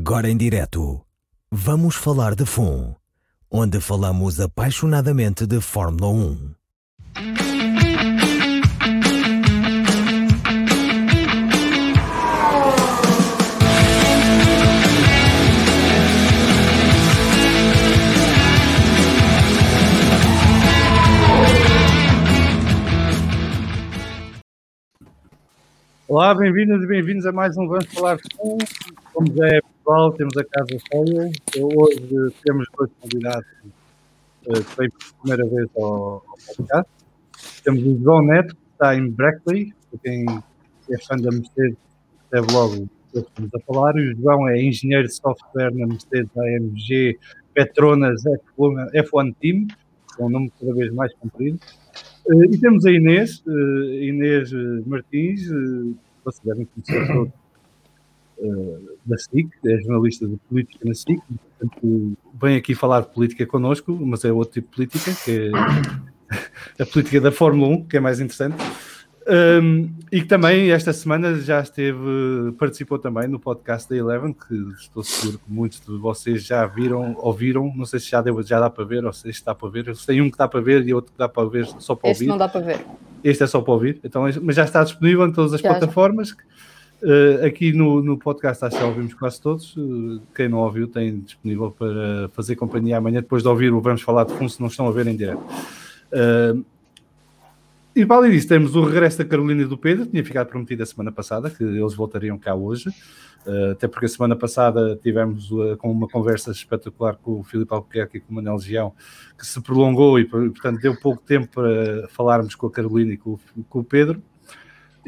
Agora em direto, vamos falar de FUN, onde falamos apaixonadamente de Fórmula 1. Olá, bem-vindas e bem-vindos a mais um Vamos Falar de FUN. Como é temos a casa cheia. Hoje temos dois convidados uh, que vêm pela primeira vez ao, podcast. Temos o João Neto, que está em Brackley, para quem é fã da Mercedes, deve logo que estamos a falar. O João é engenheiro de software na Mercedes AMG Petronas F1, F1 Team, é um nome cada vez mais comprido. Uh, e temos a Inês, uh, Inês Martins, vocês devem conhecer todos, da SIC, é jornalista de política na SIC, portanto, vem aqui falar de política connosco, mas é outro tipo de política, que é a política da Fórmula 1, que é mais interessante. Um, e que também esta semana já esteve, participou também no podcast da Eleven, que estou seguro que muitos de vocês já viram, ouviram, não sei se já, deu, já dá para ver ou se está para ver, tem um que dá para ver e outro que dá para ver só para este ouvir. não dá para ver. Este é só para ouvir, então, mas já está disponível em todas as Já, já. Uh, aqui no, no podcast acho que já ouvimos quase todos. Uh, quem não ouviu tem disponível para fazer companhia amanhã, depois de ouvir o Vamos Falar de Fundo, se não estão a ver em direto. Uh, e para além disso, temos o regresso da Carolina e do Pedro, tinha ficado prometido a semana passada, que eles voltariam cá hoje, até porque a semana passada tivemos com uma conversa espetacular com o Filipe Albuquerque e com o Manel Gião, que se prolongou e, portanto, deu pouco tempo para falarmos com a Carolina e com, com o Pedro.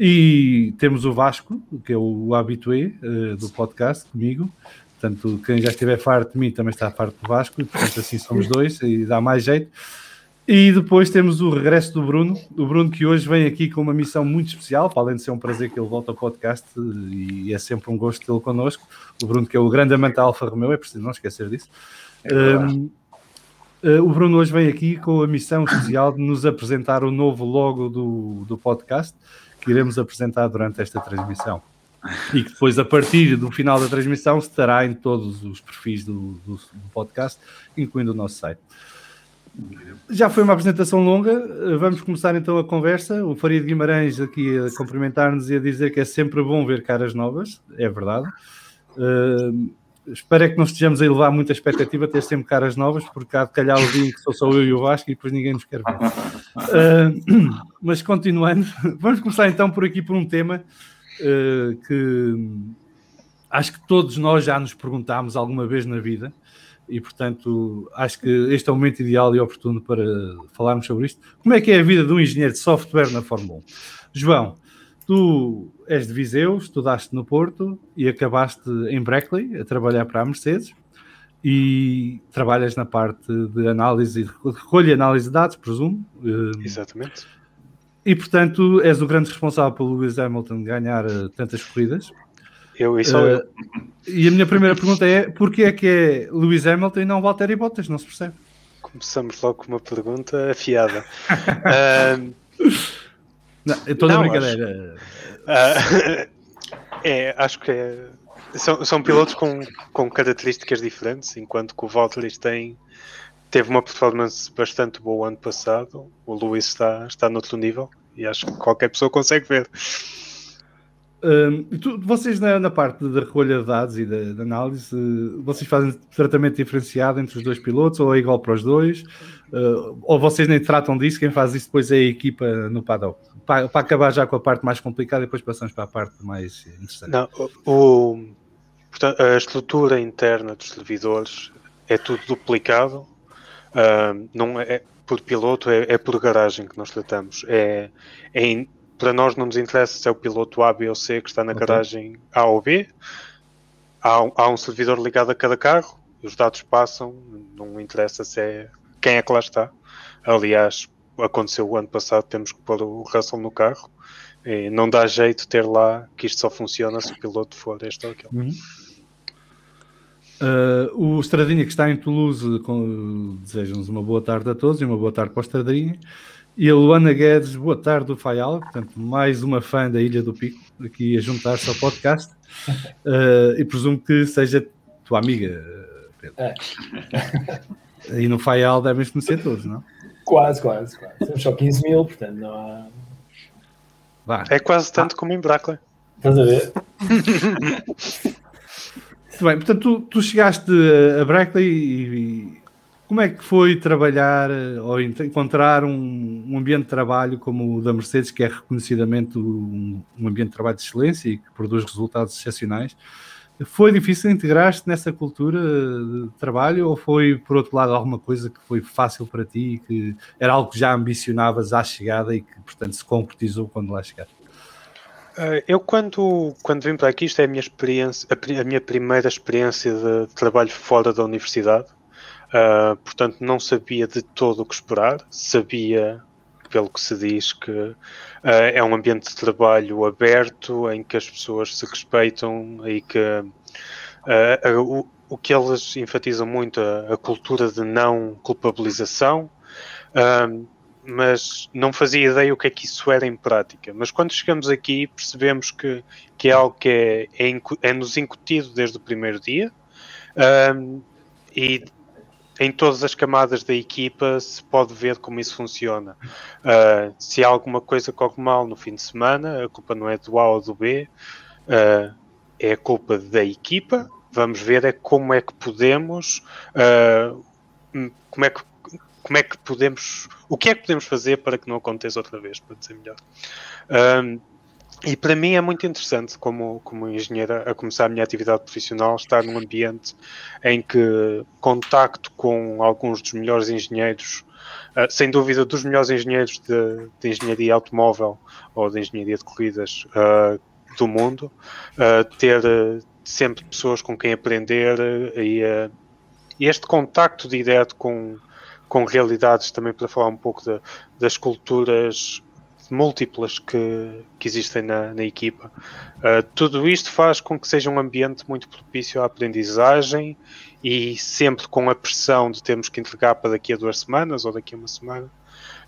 E temos o Vasco, que é o habitué uh, do podcast, comigo. Portanto, quem já estiver farto de mim também está farto do Vasco, portanto assim somos dois e dá mais jeito. E depois temos o regresso do Bruno, o Bruno que hoje vem aqui com uma missão muito especial, para além de ser um prazer que ele volte ao podcast e é sempre um gosto tê-lo connosco. O Bruno que é o grande amante da Alfa Romeo, é preciso não esquecer disso. Um, uh, o Bruno hoje vem aqui com a missão especial de nos apresentar o novo logo do, do podcast, que iremos apresentar durante esta transmissão. E que depois, a partir do final da transmissão, estará em todos os perfis do, do- do podcast, incluindo o nosso site. Já foi uma apresentação longa, vamos começar então a conversa. O Faria de Guimarães aqui a cumprimentar-nos e a dizer que é sempre bom ver caras novas, é verdade. Uh, espero é que não estejamos a elevar muita expectativa ter sempre caras novas, porque há de calhar o dia em que sou só eu e o Vasco e depois ninguém nos quer ver. Uh, mas continuando, vamos começar então por aqui por um tema uh, que acho que todos nós já nos perguntámos alguma vez na vida e portanto acho que este é o momento ideal e oportuno para falarmos sobre isto. Como é que é a vida de um engenheiro de software na Fórmula 1? João, tu és de Viseu, estudaste no Porto e acabaste em Brackley a trabalhar para a Mercedes e trabalhas na parte de análise, de recolha e análise de dados, presumo. Eh, Exatamente. E portanto és o grande responsável pelo Lewis Hamilton ganhar eh, tantas corridas. Eu e só Eh, eu. E a minha primeira pergunta é: porquê é que é Lewis Hamilton e não Valtteri Bottas? Não se percebe. Começamos logo com uma pergunta afiada. Ahm, Não, eu estou na brincadeira. ah, é, acho que é- são, são pilotos com, com características diferentes, enquanto que o Valtteri tem, teve uma performance bastante boa ano passado, o Lewis está, está noutro nível e acho que qualquer pessoa consegue ver. E tu- vocês na, na parte da recolha de dados e da, análise, vocês fazem tratamento diferenciado entre os dois pilotos ou é igual para os dois? Eh, ou vocês nem tratam disso? Quem faz isso depois é a equipa no paddock? Para, para acabar já com a parte mais complicada, depois passamos para a parte mais interessante. Não, o, portanto, a estrutura interna dos servidores é tudo duplicado. Ah, não é por piloto, é, é por garagem que nós tratamos. É, é para nós não nos interessa se é o piloto A, B ou C que está na Ok. garagem A ou B. Há, um- há um servidor ligado a cada carro, os dados passam, não interessa se é quem é que lá está. Aliás, aconteceu o ano passado, temos que pôr o Russell no carro. E não dá jeito ter lá que isto só funciona se o piloto for este ou aquele. Uhum. Uh, o Estradinha que está em Toulouse deseja-nos uma boa tarde a todos e uma boa tarde para o Estradinha. E a Luana Guedes, boa tarde do Faial, portanto, mais uma fã da Ilha do Pico, aqui a juntar-se ao podcast. Uh, e presumo que seja tua amiga, Pedro. É. E no Faial devem conhecer todos, não? Quase, quase, quase. Temos só 15 mil, portanto não há. Vá. É quase tanto ah. como em Brackley. Estás a ver? Muito bem, portanto, tu, tu chegaste a Brackley e, como é que foi trabalhar ou encontrar um, um, ambiente de trabalho como o da Mercedes, que é reconhecidamente um, um, ambiente de trabalho de excelência e que produz resultados excepcionais? Foi difícil integrar-te nessa cultura de trabalho ou foi, por outro lado, alguma coisa que foi fácil para ti, que era algo que já ambicionavas à chegada e que, portanto, se concretizou quando lá chegaste? Eh, eu quando, quando vim para aqui, isto é a minha experiência, a, minha primeira experiência de trabalho fora da universidade. Uh, portanto, não sabia de todo o que esperar. Sabia, pelo que se diz, que uh, é um ambiente de trabalho aberto, em que as pessoas se respeitam e que uh, o, o que eles enfatizam muito a, a cultura de não culpabilização. mas não fazia ideia o que é que isso era em prática. Mas quando chegamos aqui percebemos que, que é algo que é, é, é nos incutido desde o primeiro dia e em todas as camadas da equipa se pode ver como isso funciona. Uh, se há alguma coisa corre mal no fim de semana, a culpa não é do A ou do B, uh, é a culpa da equipa. Vamos ver é como é que podemos, uh, como é que como é que podemos, o que é que podemos fazer para que não aconteça outra vez, para dizer melhor. E para mim é muito interessante, como, como engenheira, a começar a minha atividade profissional, estar num ambiente em que contacto com alguns dos melhores engenheiros, uh, sem dúvida dos melhores engenheiros de, de, engenharia automóvel ou de engenharia de corridas uh, do mundo, uh, ter sempre pessoas com quem aprender e, este contacto direto com, com realidades, também para falar um pouco de, das culturas múltiplas que, que existem na, na equipa. Uh, tudo isto faz com que seja um ambiente muito propício à aprendizagem e sempre com a pressão de termos que entregar para daqui a duas semanas ou daqui a uma semana.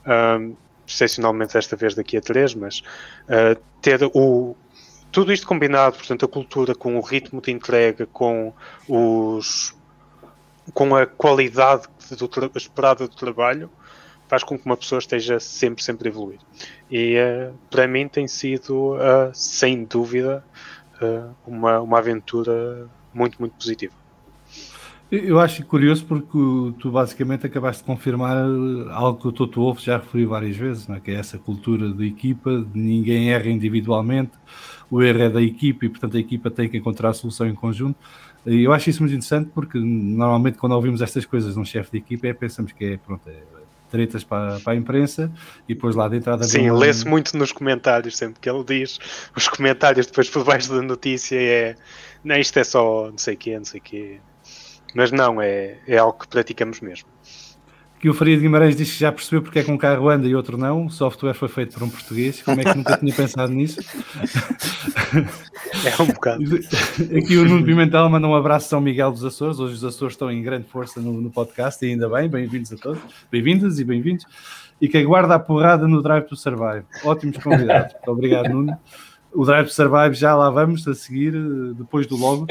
Uh, excepcionalmente esta vez daqui a três, mas uh, ter o, tudo isto combinado, portanto, a cultura com o ritmo de entrega, com os com a qualidade do, esperada do trabalho, faz com que uma pessoa esteja sempre, sempre a evoluir. E uh, para mim tem sido, uh, sem dúvida, uh, uma, uma aventura muito, muito positiva. Eu acho curioso porque tu basicamente acabaste de confirmar algo que o Toto Wolff já referiu várias vezes, é? que é essa cultura de equipa, de ninguém erra individualmente, o erro é da equipa e portanto a equipa tem que encontrar a solução em conjunto. E eu acho isso muito interessante porque normalmente quando ouvimos estas coisas de um chefe de equipa é, pensamos que é, pronto, é, tretas para, para a imprensa e depois lá de entrada. Sim, uma... lê-se muito nos comentários, sempre que ele diz os comentários depois por baixo da notícia é não, isto é só não sei o quê, não sei o quê. Mas não, é, é algo que praticamos mesmo que o Faria de Guimarães diz que já percebeu porque é que um carro anda e outro não. O software foi feito por um português. Como é que nunca tinha pensado nisso? É um bocado. Aqui o Nuno Pimentel manda um abraço a São Miguel dos Açores. Hoje os Açores estão em grande força no, no podcast e ainda bem. Bem-vindos a todos. Bem-vindas e bem-vindos. E que aguarda a porrada no Drive to Survive. Ótimos convidados. Muito obrigado, Nuno. O Drive to Survive já lá vamos a seguir, depois do logo.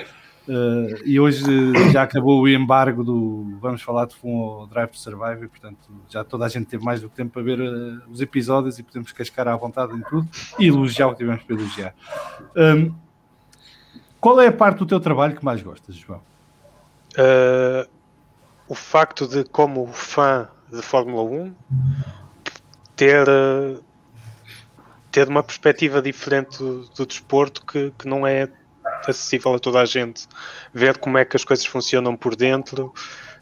Uh, e hoje já acabou o embargo do Vamos Falar de Fumo Drive to Survive, e, portanto já toda a gente teve mais do que tempo para ver uh, os episódios e podemos cascar à vontade em tudo e elogiar o que tivemos para elogiar. Um, qual é a parte do teu trabalho que mais gostas, João? Uh, o facto de, como fã de Fórmula 1, ter, ter uma perspectiva diferente do, do desporto que, que não é acessível a toda a gente, ver como é que as coisas funcionam por dentro,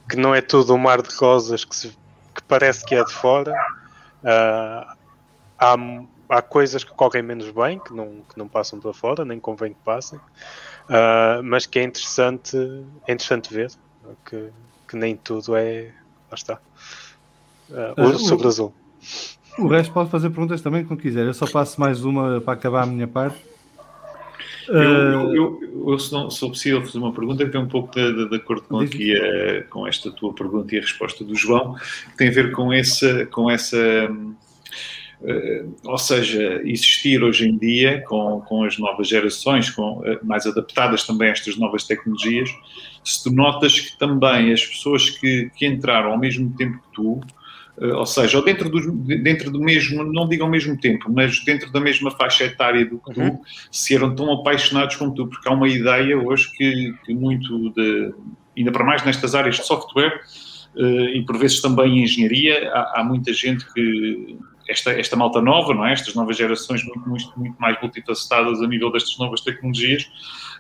que não é tudo um mar de rosas que, se, que parece que é de fora. Uh, há, há coisas que correm menos bem, que não, que não passam para fora, nem convém que passem, uh, mas que é interessante, é interessante ver que, que nem tudo é. Lá está. Uh, sobre azul. O resto pode fazer perguntas também quando quiser. Eu só passo mais uma para acabar a minha parte. Eu, eu, eu, eu, se, não, se possível fazer uma pergunta que tem um pouco de, de, de acordo com, aqui, a, com esta tua pergunta e a resposta do João, que tem a ver com essa, com essa Uh, ou seja, existir hoje em dia, com, com as novas gerações, com, uh, mais adaptadas também a estas novas tecnologias, se tu notas que também as pessoas que, que entraram ao mesmo tempo que tu, ou seja, ou dentro do, dentro do mesmo, não digo ao mesmo tempo, mas dentro da mesma faixa etária do que uhum. tu, se eram tão apaixonados como tu, porque há uma ideia hoje que, que muito de, ainda para mais nestas áreas de software, e por vezes também em engenharia, há, há muita gente que esta, esta malta nova, não é? Estas novas gerações muito, muito, muito mais multifacetadas a nível destas novas tecnologias,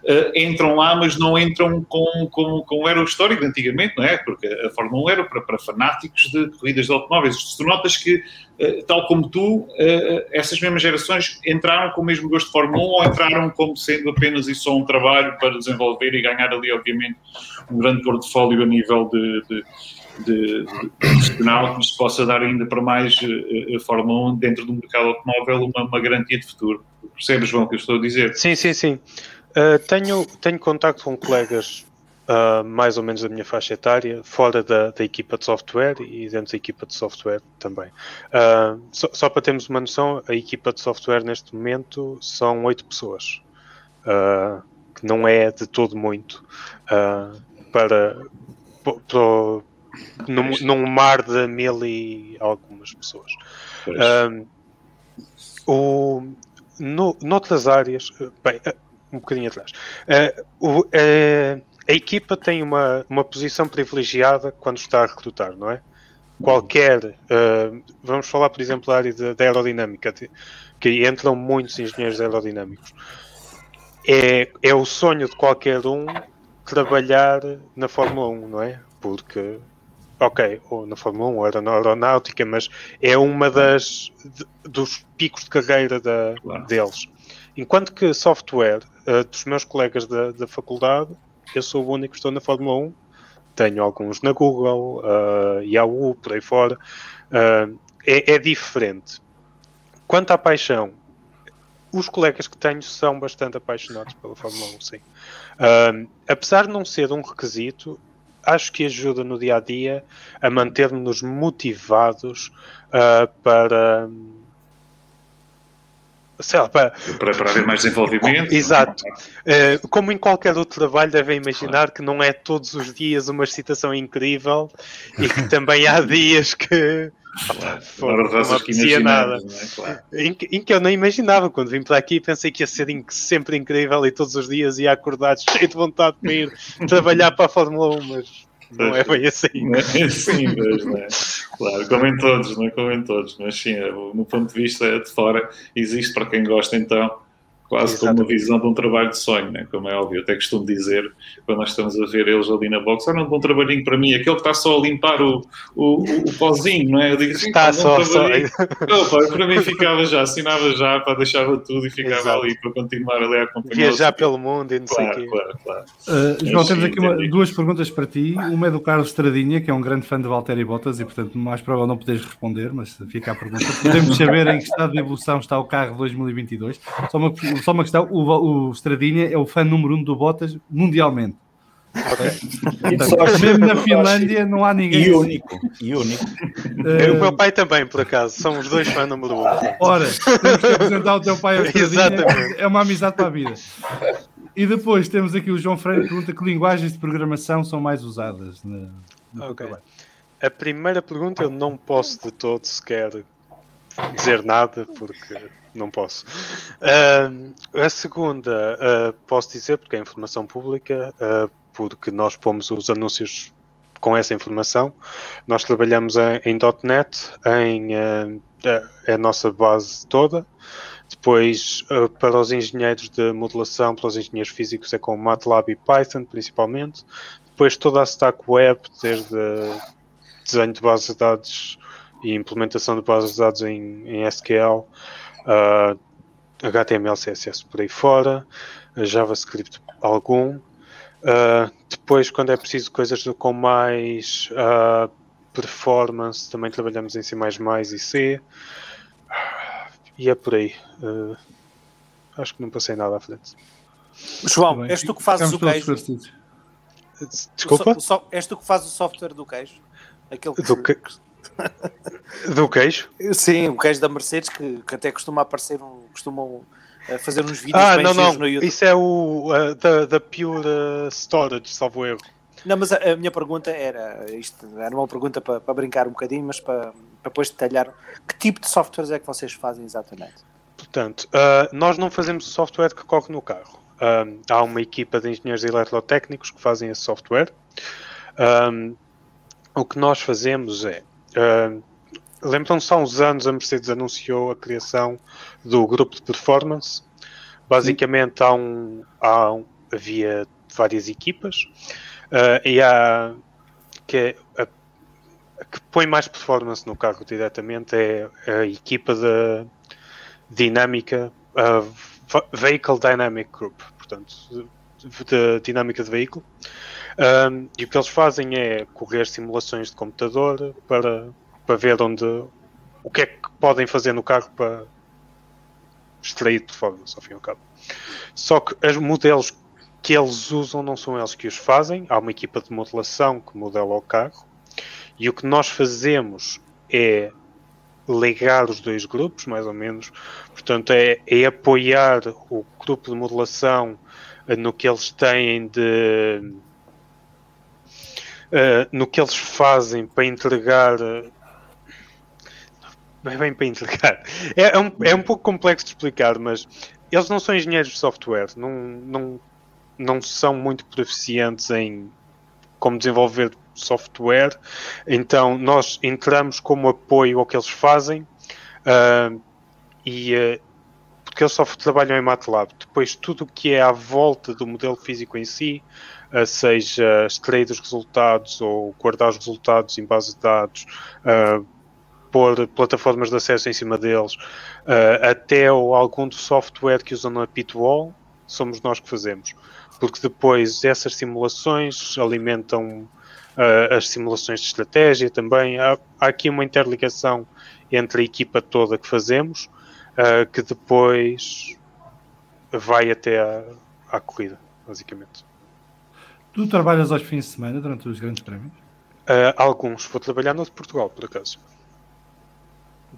uh, entram lá, mas não entram com, com, com era o histórico de antigamente, não é? Porque a Fórmula 1 era para, para fanáticos de corridas de automóveis. Tu notas que, uh, tal como tu, uh, essas mesmas gerações entraram com o mesmo gosto de Fórmula 1 ou entraram como sendo apenas e só um trabalho para desenvolver e ganhar ali, obviamente, um grande portfólio a nível de, de de, profissional que nos possa dar ainda para mais uh, Fórmula 1 dentro do mercado automóvel uma, uma, garantia de futuro. Percebes, João, o que eu estou a dizer? Sim, sim, sim. Uh, tenho, tenho contacto com colegas uh, mais ou menos da minha faixa etária, fora da, da, equipa de software e dentro da equipa de software também. Uh, só, só, para termos uma noção, a equipa de software neste momento são oito pessoas, que não é de todo muito para, para, num, num, mar de mil e algumas pessoas. Um, o, no, noutras áreas, bem, um bocadinho atrás, uh, o, uh, a equipa tem uma, uma posição privilegiada quando está a recrutar, não é? Qualquer, uh, vamos falar, por exemplo, da área da aerodinâmica, que entram muitos engenheiros aerodinâmicos. É, é o sonho de qualquer um trabalhar na Fórmula 1, não é? Porque ok, ou na Fórmula 1 ou na aeronáutica, mas é uma das de, dos picos de carreira da, claro. deles. Enquanto que software, uh, dos meus colegas da, da faculdade, eu sou o único que estou na Fórmula 1. Tenho alguns na Google, uh, Yahoo, por aí fora. Uh, é, é diferente. Quanto à paixão, os colegas que tenho são bastante apaixonados pela Fórmula 1, sim. Uh, apesar de não ser um requisito, acho que ajuda no dia a dia a manter-nos motivados uh, para. Sei lá, para, para, para haver mais desenvolvimento. Exato. Uh, como em qualquer outro trabalho, devem imaginar que não é todos os dias uma excitação incrível e que também há dias que Claro. não apetecia nada. É? Claro. Em, que, em, que, eu nem imaginava. Quando vim para aqui, pensei que ia ser sempre incrível e todos os dias ia acordar cheio de vontade de ir trabalhar para a Fórmula 1, mas não é bem assim. Não é assim, mas, não é? Claro, como em todos, não é como em todos, mas sim, é, no ponto de vista de fora, existe para quem gosta então quase Exatamente. como uma visão de um trabalho de sonho, né? como é óbvio. Eu até costumo dizer, quando nós estamos a ver eles ali na box, olha um bom trabalhinho para mim, aquele que está só a limpar o, o, o, pozinho, não é? Eu digo assim, está só, só. Pá, para mim ficava já, assinava já, para deixava tudo e ficava Exato. ali para continuar ali a acompanhar. Viajar pelo mundo e não claro, sei o quê. Claro, claro. Uh, João, temos aqui uma, duas perguntas para ti. Uma é do Carlos Estradinha, que é um grande fã de Valtteri Bottas e, portanto, mais provável não poderes responder, mas fica a pergunta. Podemos saber em que estado de evolução está o carro 2022? Só uma, só uma questão, o o Stradinha é o fã número um do Bottas mundialmente. Okay. mesmo na Finlândia não há ninguém. E único. E único. Uh, o meu pai também, por acaso. São os dois fãs número um. Ora, temos que apresentar o teu pai ao Exatamente. É uma amizade para a vida. E depois temos aqui o João Freire que pergunta que linguagens de programação são mais usadas. Na, ok. A primeira pergunta eu não posso de todo sequer dizer nada porque não posso. Uh, a segunda, uh, posso dizer, porque é informação pública, uh, porque nós pomos os anúncios com essa informação. Nós trabalhamos em, em .NET, em, é a nossa base toda. Depois, para os engenheiros de modelação, para os engenheiros físicos, é com MATLAB e Python, principalmente. Depois, toda a stack web, desde desenho de bases de dados e implementação de bases de dados em, em SQL, uh, HTML, CSS por aí fora, JavaScript algum. Uh, depois, quando é preciso coisas com mais uh, performance, também trabalhamos em C e C. E é por aí. Uh, acho que não passei nada à frente. João, és tu que fazes o queijo? Desculpa? O so, o so, és tu que fazes o software do queijo? Aquele que... Do que... Do queijo? Sim, o queijo da Mercedes, que, que até costuma aparecer, um, costumam uh, fazer uns vídeos ah, não, não. no YouTube. Isso é o uh, da, da Pure Storage, salvo erro. Não, mas a, a, minha pergunta era, isto era uma pergunta para, para brincar um bocadinho, mas para, para depois detalhar que tipo de softwares é que vocês fazem exatamente? Portanto, uh, nós não fazemos o software que corre no carro. Uh, há uma equipa de engenheiros eletrotécnicos que fazem esse software. Um, o que nós fazemos é. Lembram-se há uns anos a Mercedes anunciou a criação do grupo de performance. Basicamente há um, há um, havia várias equipas uh, e há que, a, a que põe mais performance no carro diretamente é a equipa de dinâmica Vehicle Dynamic Group, portanto, de dinâmica de veículo. Um, e o que eles fazem é correr simulações de computador para, para ver onde o que é que podem fazer no carro para extrair performance ao fim e ao cabo. Só que os modelos que eles usam não são eles que os fazem, há uma equipa de modelação que modela o carro e o que nós fazemos é ligar os dois grupos, mais ou menos. Portanto, é, é apoiar o grupo de modelação no que eles têm de. Uh, no que eles fazem para entregar. Uh, bem para entregar. É, é, um, é um pouco complexo de explicar, mas eles não são engenheiros de software, não, não, não são muito proficientes em como desenvolver software, então nós entramos como apoio ao que eles fazem uh, e uh, porque eles só trabalham em MATLAB. Depois tudo o que é à volta do modelo físico em si, uh, seja extrair os resultados ou guardar os resultados em base de dados, pôr plataformas de acesso em cima deles, até ou algum software que usam na Pitwall, somos nós que fazemos. Porque depois essas simulações alimentam uh, as simulações de estratégia também. Há, há, aqui uma interligação entre a equipa toda que fazemos, uh, que depois vai até à, à corrida, basicamente. Tu trabalhas aos fins de semana durante os grandes prémios? Uh, alguns. Vou trabalhar no de Portugal, por acaso.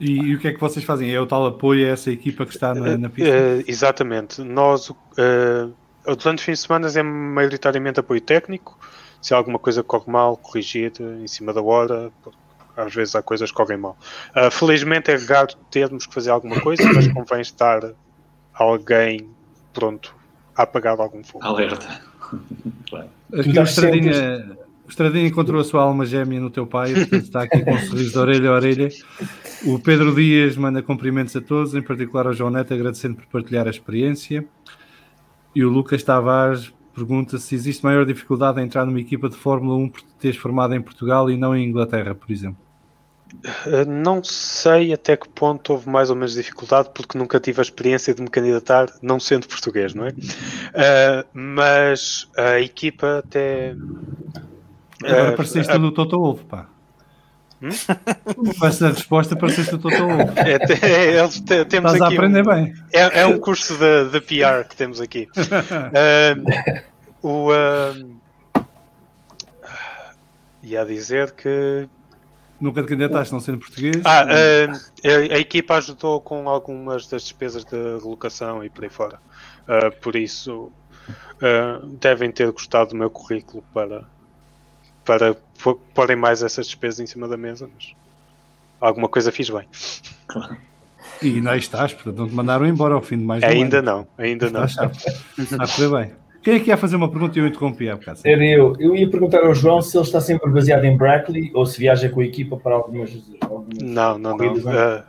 E, e, o que é que vocês fazem? É o tal apoio a essa equipa que está na, na pista? Uh, exatamente. Nós, uh, durante os fins de semana, é maioritariamente apoio técnico se alguma coisa corre mal, corrigir em cima da hora. Às vezes há coisas que correm mal. Uh, felizmente é raro termos que fazer alguma coisa, mas convém estar alguém pronto a apagar algum fogo. Alerta. Aqui o Estradinha, o Estradinha encontrou a sua alma gêmea no teu pai, portanto está aqui com um sorriso de orelha a orelha. O Pedro Dias manda cumprimentos a todos, em particular ao João Neto, agradecendo por partilhar a experiência. E o Lucas Tavares pergunta se existe maior dificuldade em entrar numa equipa de Fórmula 1 por teres formado em Portugal e não em Inglaterra, por exemplo. Eh, não sei até que ponto houve mais ou menos dificuldade, porque nunca tive a experiência de me candidatar, não sendo português, não é? Uh, mas a equipa até. Agora uh, pareceste uh, do Toto Wolff, pá. Hum? Essa resposta, pareceste do Toto Wolff. É, é, eles te, temos Estás aqui a aprender um, bem. É, é, um curso de, de PR que temos aqui. o. ia dizer que Nunca te candidataste, não sendo português? Ah, uh, a, a, equipa ajudou com algumas das despesas de relocação e por aí fora. Uh, por isso, uh, devem ter gostado do meu currículo para, para porem mais essas despesas em cima da mesa, mas alguma coisa fiz bem. E não estás, portanto não te mandaram embora ao fim de mais Ainda ano. não, ainda não. Está a correr bem. Quem é que ia fazer uma pergunta e eu interrompi há bocado? Era eu. Eu ia perguntar ao João se ele está sempre baseado em Brackley ou se viaja com a equipa para algumas. algumas não, não, não. Uh,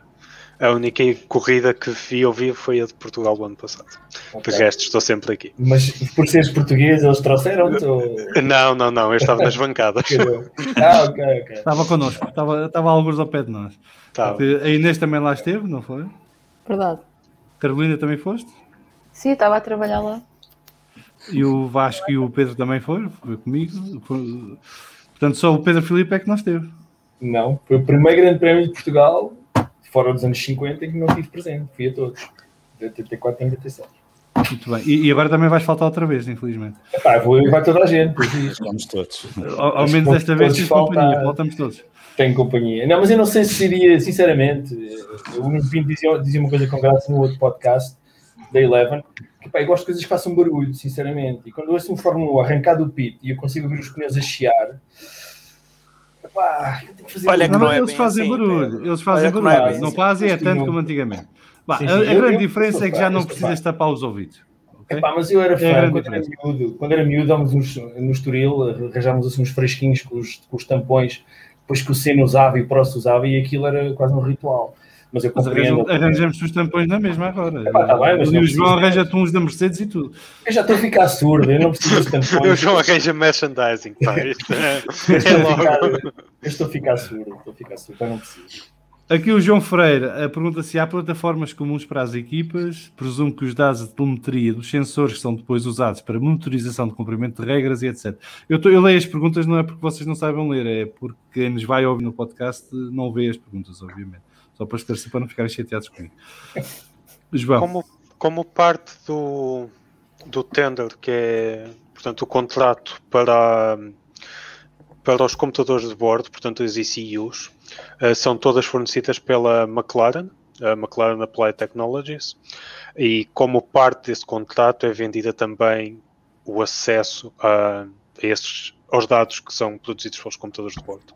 a única corrida que vi ou vi foi a de Portugal do ano passado. Okay. De resto, estou sempre aqui. Mas por seres português, eles trouxeram-te? Ou... Não, não, não. Eu estava nas bancadas. ah, ok, ok. Estava connosco. Estava, estava alguns ao pé de nós. Tá. A Inês também lá esteve, não foi? Verdade. Carolina também foste? Sim, estava a trabalhar lá. E o Vasco e o Pedro também foram, foi comigo. Foi... Portanto, só o Pedro Filipe é que não esteve. Não, foi o primeiro grande prémio de Portugal, fora dos anos 50, que não tive presente. Fui a todos, de 84 e 86. Muito bem. E, e, agora também vais faltar outra vez, infelizmente. Epá, vou, vai toda a gente. Vamos todos. Ao, ao menos desta vez, tens companhia, voltamos todos. Tem companhia. Não, mas eu não sei se seria, sinceramente, o Nuno Pinto dizia, dizia uma coisa com graça no outro podcast da Eleven, que pá, eu gosto de coisas que façam barulho, sinceramente. E quando eu ouço um Fórmula 1 arrancar do pit e eu consigo ouvir os pneus a chiar, pá, eu tenho que fazer Olha que Não, é eles fazem assim, barulho, eles fazem não é barulho, não assim. fazem é tanto como antigamente. Bah, Sim, a, sim, a eu- grande eu diferença sou é que já eu não precisas tapar os ouvidos. ok? Epá, mas eu era É a fã grande quando era miúdo. Quando era miúdo, dávamos uns, no Estoril, arranjávamos assim uns fresquinhos com os, com os tampões, depois que o Senna usava e o Prost usava, e aquilo era quase um ritual. Mas eu Mas compreendo. arranjam- arranjamos os tampões na mesma agora. Epá, tá bem, mas e o João arranja-te uns da Mercedes e tudo. Eu já estou a ficar surdo, eu não preciso dos tampões. O João arranja merchandising, pá. Isto é, Eu estou é a ficar- logo. eu estou a ficar surdo, estou a ficar surdo, eu não preciso. Aqui o João Freire eh, pergunta se há plataformas comuns para as equipas. Presumo que os dados de telemetria dos sensores são depois usados para monitorização de cumprimento de regras e etc. Eu, tô- eu leio as perguntas não é porque vocês não saibam ler, é porque quem nos vai ouvir no podcast não vê as perguntas, obviamente. Só para esclarecer para não ficarem chateados comigo. João, Como, como parte do, do tender, que é portanto, o contrato para, para os computadores de bordo, portanto, as ECUs, eh, são todas fornecidas pela McLaren, a McLaren Applied Technologies, e como parte desse contrato é vendida também o acesso a, a esses, aos dados que são produzidos pelos computadores de bordo.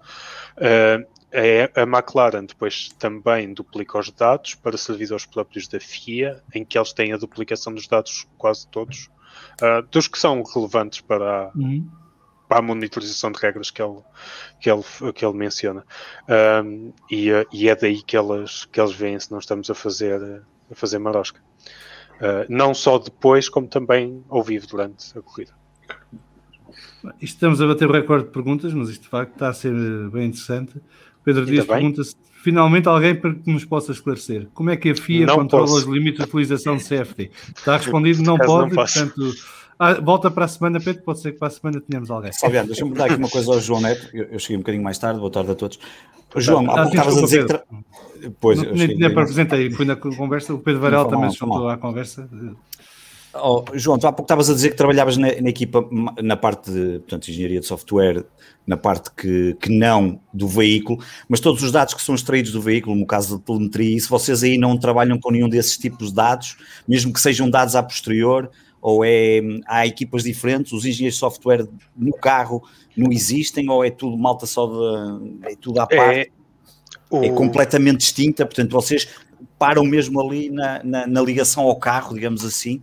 É- a McLaren depois também duplica os dados para servidores próprios da FIA, em que eles têm a duplicação dos dados quase todos, ah, dos que são relevantes para a, Uhum. para a monitorização de regras que ele, que ele, que ele menciona. Um, e, eh, e é daí que eles, que eles veem se não estamos a fazer, a fazer marosca. Uh, não só depois, como também ao vivo durante a corrida. Isto estamos a bater o recorde de perguntas, mas isto de facto está a ser bem interessante. Pedro Dias pergunta se finalmente alguém para que nos possa esclarecer como é que a FIA Não controla posso. os limites de utilização de CFD. Está respondido, não pode, não portanto, ah, volta para a semana, Pedro, pode ser que para a semana tenhamos alguém. Fabiano, deixa-me dar aqui uma coisa ao João Neto. Eu, eu cheguei um bocadinho mais tarde, boa tarde a todos. João, há Ah, pouco sim, estavas a dizer que. desculpa, Tra... Pois, não, eu nem, cheguei nem apresentei, fui na conversa, o Pedro Varela também se juntou à conversa. Oh, João, tu há pouco estavas a dizer que trabalhavas na, na equipa, na parte de portanto, engenharia de software, na parte que, que não do veículo, mas todos os dados que são extraídos do veículo, no caso da telemetria, isso vocês aí não trabalham com nenhum desses tipos de dados, mesmo que sejam dados a posterior, ou é, há equipas diferentes, os engenheiros de software no carro não existem, ou é tudo malta só de, é tudo à parte? É, o, é completamente distinta, portanto vocês param mesmo ali na, na, na ligação ao carro, digamos assim.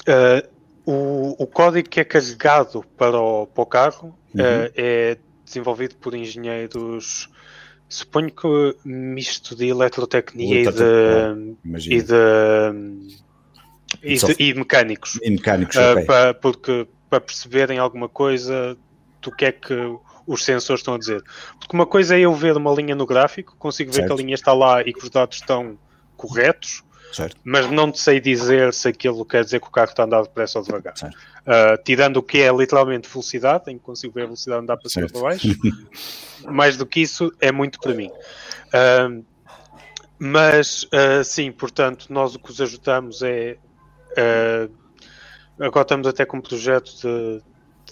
Uh, o, o código que é carregado para o, para o carro Uhum. uh, é desenvolvido por engenheiros, suponho que misto de eletrotecnia e de, e Imagino. de, e de, e mecânicos. E mecânicos, Uh, ok. pa- porque para perceberem alguma coisa do que é que os sensores estão a dizer. Porque uma coisa é eu ver uma linha no gráfico, consigo ver Certo. que a linha está lá e que os dados estão corretos, Certo. mas não te sei dizer se aquilo quer dizer que o carro está a andar depressa ou devagar. Uh, tirando o que é literalmente velocidade, em que consigo ver a velocidade andar para cima Certo. para baixo, mais do que isso é muito para mim. Uh, mas uh, sim, portanto, nós o que os ajudamos é agora estamos até com um projeto de,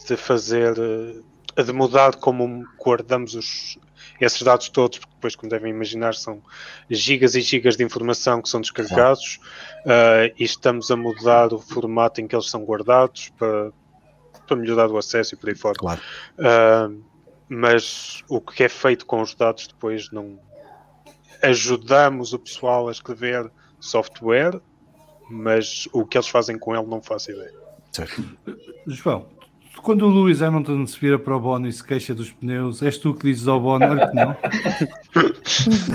de fazer de mudar como guardamos os, esses dados todos, porque depois, como devem imaginar, são gigas e gigas de informação que são descarregados uh, e estamos a mudar o formato em que eles são guardados para, para melhorar o acesso e por aí fora. Claro. Uh, mas o que é feito com os dados depois não ajudamos o pessoal a escrever software, mas o que eles fazem com ele não faço ideia. Certo. João, quando o Lewis Hamilton se vira para o Bono e se queixa dos pneus, és tu que dizes ao Bono, olha que não.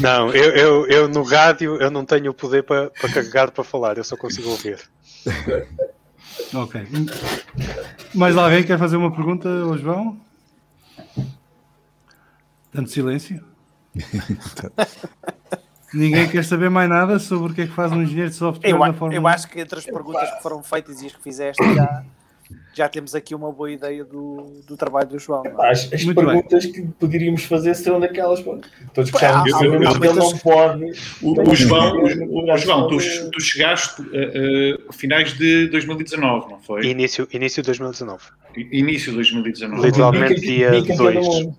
Não, eu, eu, eu no rádio eu não tenho o poder para, para carregar para falar, eu só consigo ouvir. Ok. Mais alguém quer fazer uma pergunta ao João? Tanto silêncio. Ninguém quer saber mais nada sobre o que é que faz um engenheiro de software Eu, na a- Fórmula eu 1? acho que entre as perguntas que foram feitas e as que fizeste, já, já temos aqui uma boa ideia do, do trabalho do João. é? As, as perguntas que poderíamos fazer serão daquelas. Todos há mas ele não pode. O, o João, o, João tu, tu chegaste a finais de 2019, não foi? Início, início de 2019. Início de 2019. Literalmente dia bicampeão do 2. mundo.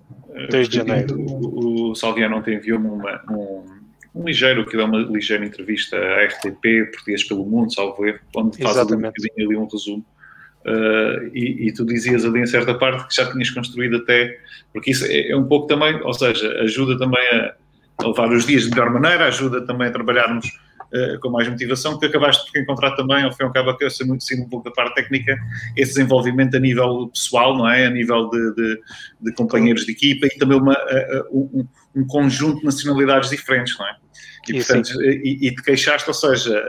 2 de janeiro. O, o Salviano ontem enviou-me uma- um, um ligeiro, que é uma ligeira entrevista à RTP, Português pelo Mundo, salvo erro, onde faz um ali um resumo. Uh, e, e tu dizias ali em certa parte que já tinhas construído até, porque isso é, é um pouco também, ou seja, ajuda também a, a levar os dias de melhor maneira, ajuda também a trabalharmos uh, com mais motivação, que acabaste por encontrar também, ao fim e ao cabo, que eu sei muito sim, um pouco da parte técnica, esse desenvolvimento a nível pessoal, não é? A nível de, de, de companheiros de equipa e também uma, uh, um, um conjunto de nacionalidades diferentes, não é? E, portanto, e, e te queixaste, ou seja,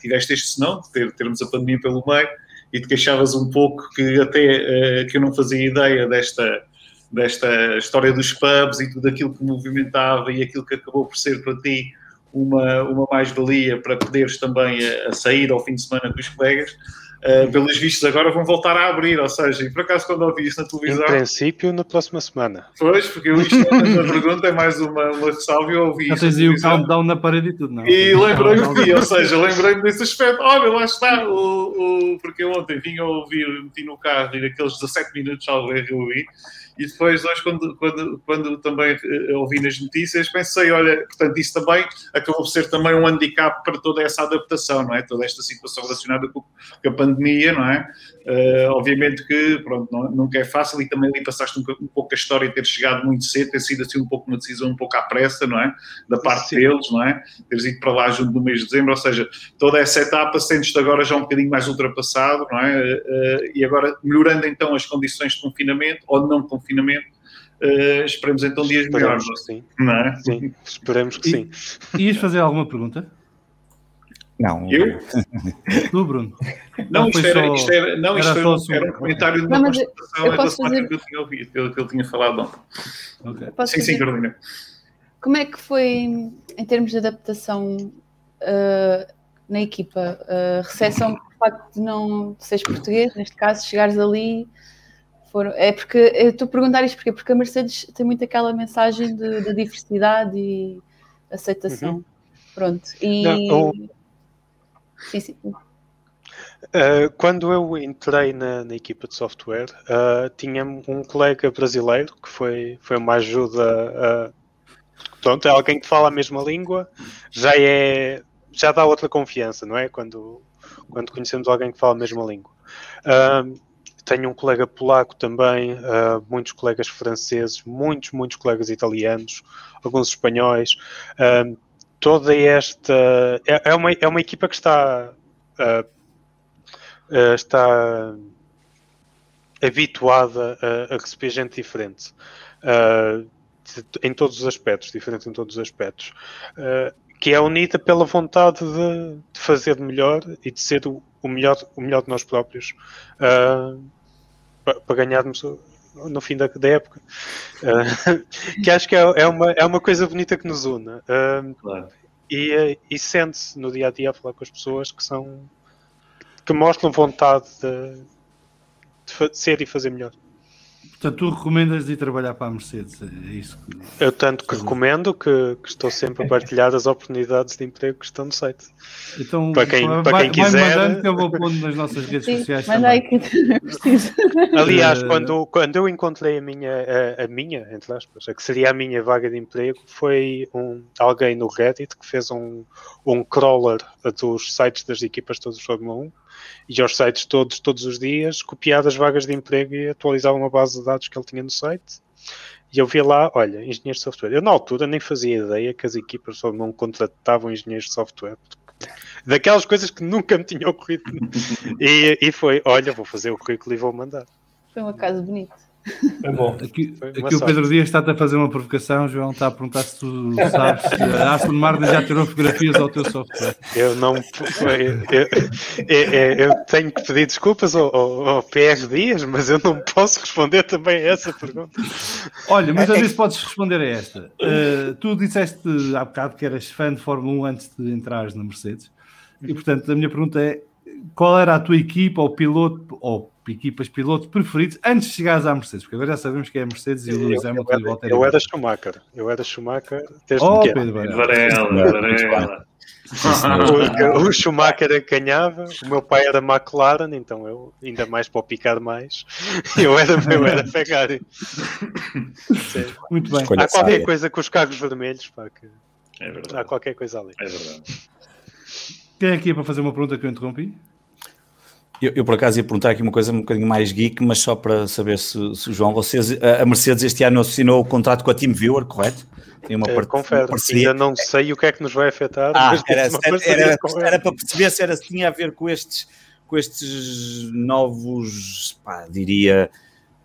tiveste este senão de ter, termos a pandemia pelo meio e te queixavas um pouco que até uh, que eu não fazia ideia desta, desta história dos pubs e tudo aquilo que movimentava e aquilo que acabou por ser para ti uma, uma mais-valia para poderes também a, a sair ao fim de semana com os colegas. Uh, pelos vistos agora vão voltar a abrir, ou seja, e por acaso quando ouvi isso na Em televisão, princípio, na próxima semana. pois, porque eu isto é uma pergunta, é mais uma, uma ressalva, eu ouvi Já isso na tens aí o countdown na parede e tudo, não? E lembrei-me de ou seja, lembrei-me desse aspecto. Olha, lá está, o, o, porque eu ontem vim a ouvir, meti no carro e aqueles 17 minutos ao ver eu ouvi, e depois hoje, quando, quando, quando também eh, ouvi nas notícias, pensei, olha, portanto, isso também acabou por ser também um handicap para toda essa adaptação, não é? Toda esta situação relacionada com, com a pandemia, não é? Eh, obviamente que, pronto, não, nunca é fácil e também ali passaste um, pouco- um pouco a história de ter chegado muito cedo, ter sido assim um pouco uma decisão um pouco à pressa, não é? Da parte Sim. deles, não é? Teres ido para lá junto do mês de dezembro, ou seja, toda essa etapa sentes-te agora já um bocadinho mais ultrapassado, não é? Eh, e agora, melhorando então as condições de confinamento ou de não confinamento, eh, esperemos então dias melhores, Esperemos que sim. não é? Sim, esperemos que E- sim. Ias fazer alguma pergunta? Não, Eu? Tu, Bruno? Não, Não, isto foi era, só- isto era, não, isto era era, só um, era um comentário de uma Não, constatação em relação fazer- que eu tinha ouvido, que eu, que eu tinha falado ontem. Ok. Posso Sim, sim, Carolina. como é que foi em termos de adaptação uh, na equipa? Uh, recepção do facto de não seres português, neste caso, chegares ali. É porque eu estou a perguntar isto porque, porque a Mercedes tem muito aquela mensagem de, de diversidade e aceitação. Pronto. E. Não, Sim, sim. Uh, quando eu entrei na, na equipa de software, uh, tinha um colega brasileiro que foi, foi uma ajuda. Uh, pronto, é alguém que fala a mesma língua, já é. já dá outra confiança, não é? Quando, quando conhecemos alguém que fala a mesma língua. Uh, tenho um colega polaco também, uh, muitos colegas franceses, muitos, muitos colegas italianos, alguns espanhóis. Uh, toda esta. É, é, uma, é uma equipa que está. Uh, uh, está habituada a, a receber gente diferente. Uh, em todos os aspectos, diferente em todos os aspectos. Que é unida pela vontade de, de fazer melhor e de ser o, o melhor, o melhor de nós próprios pa- para ganharmos no fim da, da época. Uh, que acho que é, é uma, é uma coisa bonita que nos une. Uh, Claro. e, eh, e sente-se no dia a dia a falar com as pessoas que são que mostram vontade de, de ser e fazer melhor. Portanto, tu recomendas de ir trabalhar para a Mercedes, é isso que... Eu tanto que recomendo que, que estou sempre a partilhar as oportunidades de emprego que estão no site. Então, Para quem- vai, para quem vai quiser- mandando que eu vou pondo nas nossas redes Sim, sociais manda também. aí que preciso. Aliás, Eh, quando, quando eu encontrei a minha, a, a minha, entre aspas, a que seria a minha vaga de emprego, foi um, alguém no Reddit que fez um, um crawler dos sites das equipas todas de Fórmula 1 e aos sites todos, todos os dias, copiava as vagas de emprego e atualizava uma base de dados que ele tinha no site. E eu via lá, olha, engenheiro de software. Eu na altura nem fazia ideia que as equipas Fórmula 1 contratavam engenheiros de software. Daquelas coisas que nunca me tinham ocorrido. E, e foi, olha, vou fazer o currículo e vou mandar. Foi um acaso bonito. É bom. Aqui, Foi aqui o Pedro. Dias está-te a fazer uma provocação, João, está a perguntar se tu sabes se a Aston Martin já tirou fotografias ao teu software. Eu não. Eu, eu- eu- eu tenho que pedir desculpas ao, ao- ao PR Dias, mas eu não posso responder também a essa pergunta. Olha, mas às vezes podes responder a esta. Uh, tu disseste há bocado que eras fã de Fórmula 1 antes de entrares na Mercedes. E portanto, a minha pergunta é: qual era a tua equipa ou piloto ou equipas pilotos preferidos antes de chegares à Mercedes? Porque agora já sabemos que é a Mercedes e o Lewis Eu, Hamilton e o eu, Valtteri eu era. Schumacher. Eu era Schumacher desde Oh, pequeno. Pedro Varela. Varela, Varela. Porque o Schumacher ganhava, o meu pai era McLaren, então eu, ainda mais para o picar mais, eu era, eu era Ferrari. Muito bem. Escolha Há qualquer coisa com os carros vermelhos, pá, que É há qualquer coisa ali. É verdade. Quem é aqui é para fazer uma pergunta que eu interrompi? Eu, eu, por acaso ia perguntar aqui uma coisa um bocadinho mais geek, mas só para saber se, se o João, vocês, a Mercedes este ano assinou o contrato com a TeamViewer, correto? Tem uma Eh, par- confere, ainda não sei o que é que nos vai afetar. Ah, era, uma era, era- era para perceber se era, se tinha a ver com estes, com estes novos, pá, diria,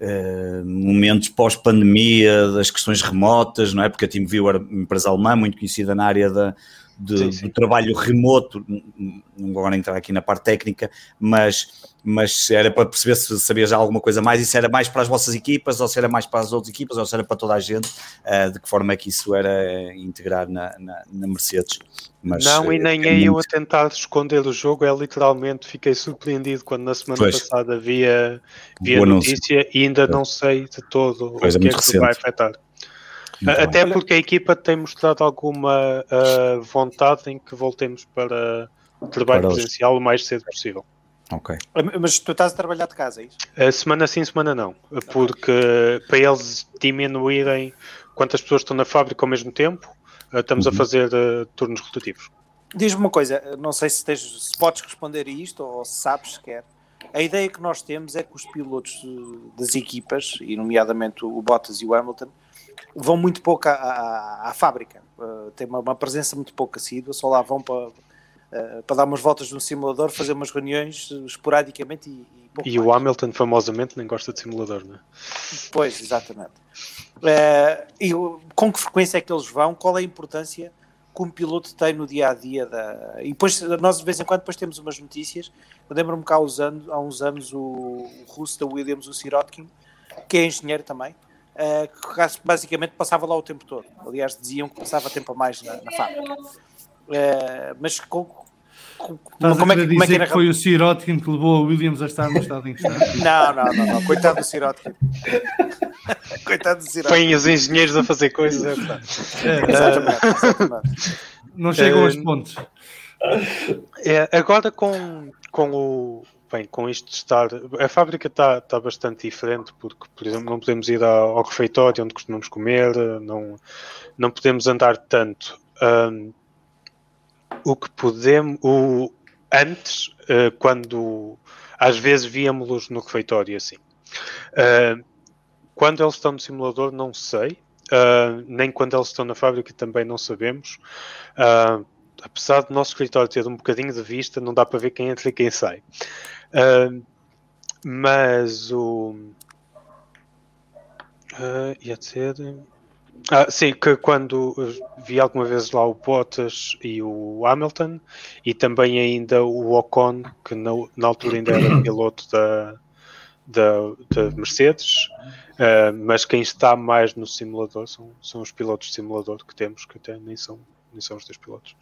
eh, momentos pós-pandemia, das questões remotas, não é? Porque a TeamViewer, empresa alemã muito conhecida na área da, de- Sim, sim. do trabalho remoto, não vou agora entrar aqui na parte técnica, mas, mas era para perceber se sabias já alguma coisa mais, e se era mais para as vossas equipas, ou se era mais para as outras equipas, ou se era para toda a gente, eh, de que forma é que isso era integrar na, na, na Mercedes. Mas, não, e eh, nem é é eu a muito- tentar esconder o jogo, é literalmente fiquei surpreendido quando na semana Pois. passada via, via notícia e ainda não sei de todo Pois, é o que é muito que vai recente. afetar. Muito Até bem. porque a equipa tem mostrado alguma ah, vontade em que voltemos para o trabalho Para presencial o mais cedo possível. Ok. Mas tu estás a trabalhar de casa, é isso? A semana sim, semana não. Porque para eles diminuírem quantas pessoas estão na fábrica ao mesmo tempo, ah, estamos a Uhum. fazer ah, turnos rotativos. Diz-me uma coisa, não sei se, tens, se podes responder a isto ou se sabes sequer. A ideia que nós temos é que os pilotos das equipas, e nomeadamente o Bottas e o Hamilton, vão muito pouco à, à- à fábrica. Uh, têm uma, uma presença muito pouco assídua, só lá vão para, uh, para dar umas voltas no simulador, fazer umas reuniões uh, esporadicamente e, e E o Hamilton, famosamente, nem gosta de simulador, não é? Pois, exatamente. Eh, e com que frequência é que eles vão? Qual é a importância que um piloto tem no dia a dia? Da... E depois, nós de vez em quando, depois temos umas notícias. Eu lembro-me que há uns anos, há uns anos o, o russo da Williams, o Sirotkin, que é engenheiro também, eh, que basicamente passava lá o tempo todo. Aliás, diziam que passava tempo a mais na, na fábrica. Eh, mas com, com- Estás como a é que, como é que era que foi o Sirotkin que levou a Williams a estar no estado em que está? Não, não, não, não. Coitado do Sirotkin. Coitado do Sirotkin. Põem os engenheiros a fazer coisas, é. É, Exatamente, exatamente. não chegam aos Eh, pontos. É, agora com, com o. Bem, com isto de estar. A fábrica está está bastante diferente, porque, por exemplo, não podemos ir ao, refeitório onde costumamos comer, não, não podemos andar tanto. Ahm, o que podemos. O, antes, eh, quando. Às vezes víamos-los no refeitório assim. Ah, quando eles estão no simulador, não sei. Ah, nem quando eles estão na fábrica também não sabemos. Ah, apesar do nosso escritório ter um bocadinho de vista, não dá para ver quem entra e quem sai. Ah, mas o. ah, ia dizer. Ah, sim, que quando vi alguma vez lá o Bottas e o Hamilton e também ainda o Ocon, que na, na altura ainda era piloto da, da, da Mercedes, ah, mas quem está mais no simulador são, são os pilotos de simulador que temos, que até nem são, nem são os dois pilotos.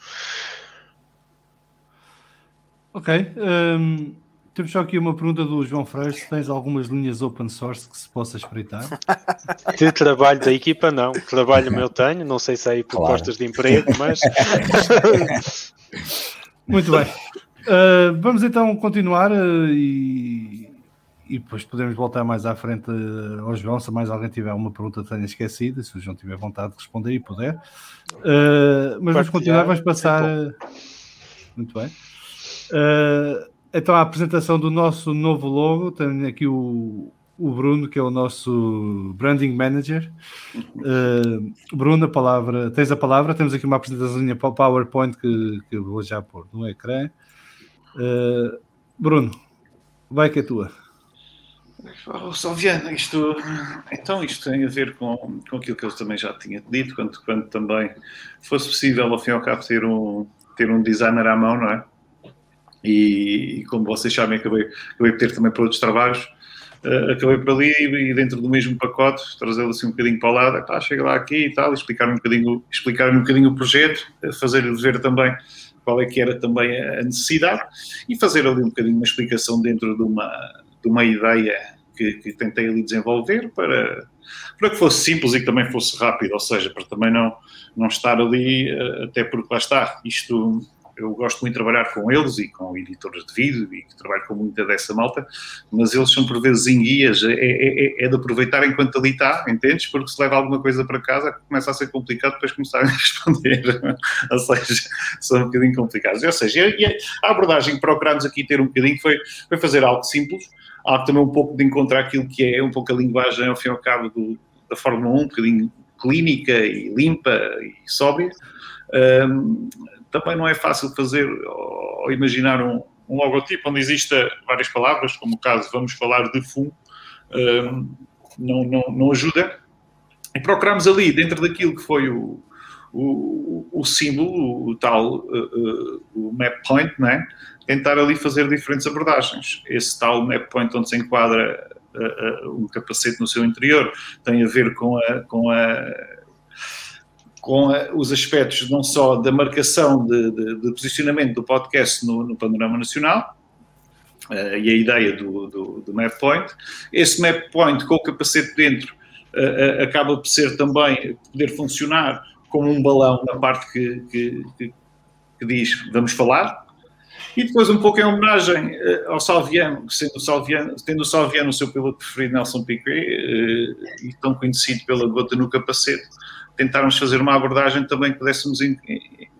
Ok. hum, temos só aqui uma pergunta do João Freire: se tens algumas linhas open source que se possa espreitar? De trabalho da equipa, não. Trabalho meu tenho, não sei se há aí propostas de emprego, mas Muito bem. Uh, vamos então continuar uh, e, e depois podemos voltar mais à frente uh, ao João, se mais alguém tiver uma pergunta que tenha esquecido, se o João tiver vontade de responder e puder. Uh, mas vamos continuar, vamos passar. é muito bem. Uh, então, a apresentação do nosso novo logo, tenho aqui o, o Bruno, que é o nosso branding manager. Uh, Bruno, a palavra, tens a palavra. Temos aqui uma apresentação para o PowerPoint que, que eu vou já pôr no ecrã. Uh, Bruno, vai que é tua. Oh, Salviano, isto, então isto tem a ver com, com aquilo que eu também já tinha dito, quando, quando também fosse possível, ao fim e ao cabo, ter um, ter um designer à mão, não é? E, e como vocês sabem, acabei, acabei por ter também para outros trabalhos, uh, acabei por ali e dentro do mesmo pacote, trazê-lo assim um bocadinho para o lado, epá, chega lá aqui e tal, explicar-me um explicar um bocadinho o projeto, fazer-lhe ver também qual é que era também a necessidade e fazer ali um bocadinho uma explicação dentro de uma, de uma ideia que, que tentei ali desenvolver para, para que fosse simples e que também fosse rápido, ou seja, para também não, não estar ali, uh, até porque lá está, isto eu gosto muito de trabalhar com eles e com editores de vídeo e que trabalho com muita dessa malta, mas eles são por vezes em guias, é, é, é de aproveitar enquanto ali está, entendes? Porque se leva alguma coisa para casa começa a ser complicado depois começarem a responder, ou seja, são um bocadinho complicados. Ou seja, a abordagem que procurámos aqui ter um bocadinho foi, foi fazer algo simples, algo também um pouco de encontrar aquilo que é um pouco a linguagem ao fim e ao cabo do, da Fórmula 1, um bocadinho clínica e limpa e sóbria. Um, também não é fácil fazer ou imaginar um, um logotipo onde exista várias palavras, como o caso vamos falar de FUM, um, não, não, não ajuda. E procuramos ali, dentro daquilo que foi o, o, o símbolo, o tal uh, uh, o map point, né? Tentar ali fazer diferentes abordagens. Esse tal map point onde se enquadra uh, um capacete no seu interior tem a ver com a, com a com os aspectos não só da marcação de, de, de posicionamento do podcast no, no panorama nacional, uh, e a ideia do, do, do, map point. Esse map point com o capacete dentro uh, uh, acaba por ser também, poder funcionar como um balão na parte que, que, que, que diz vamos falar, e depois, um pouco em homenagem uh, ao Salviano, sendo o Salviano, tendo o Salviano o seu piloto preferido, Nelson Piquet, uh, e tão conhecido pela gota no capacete, tentarmos fazer uma abordagem também que pudéssemos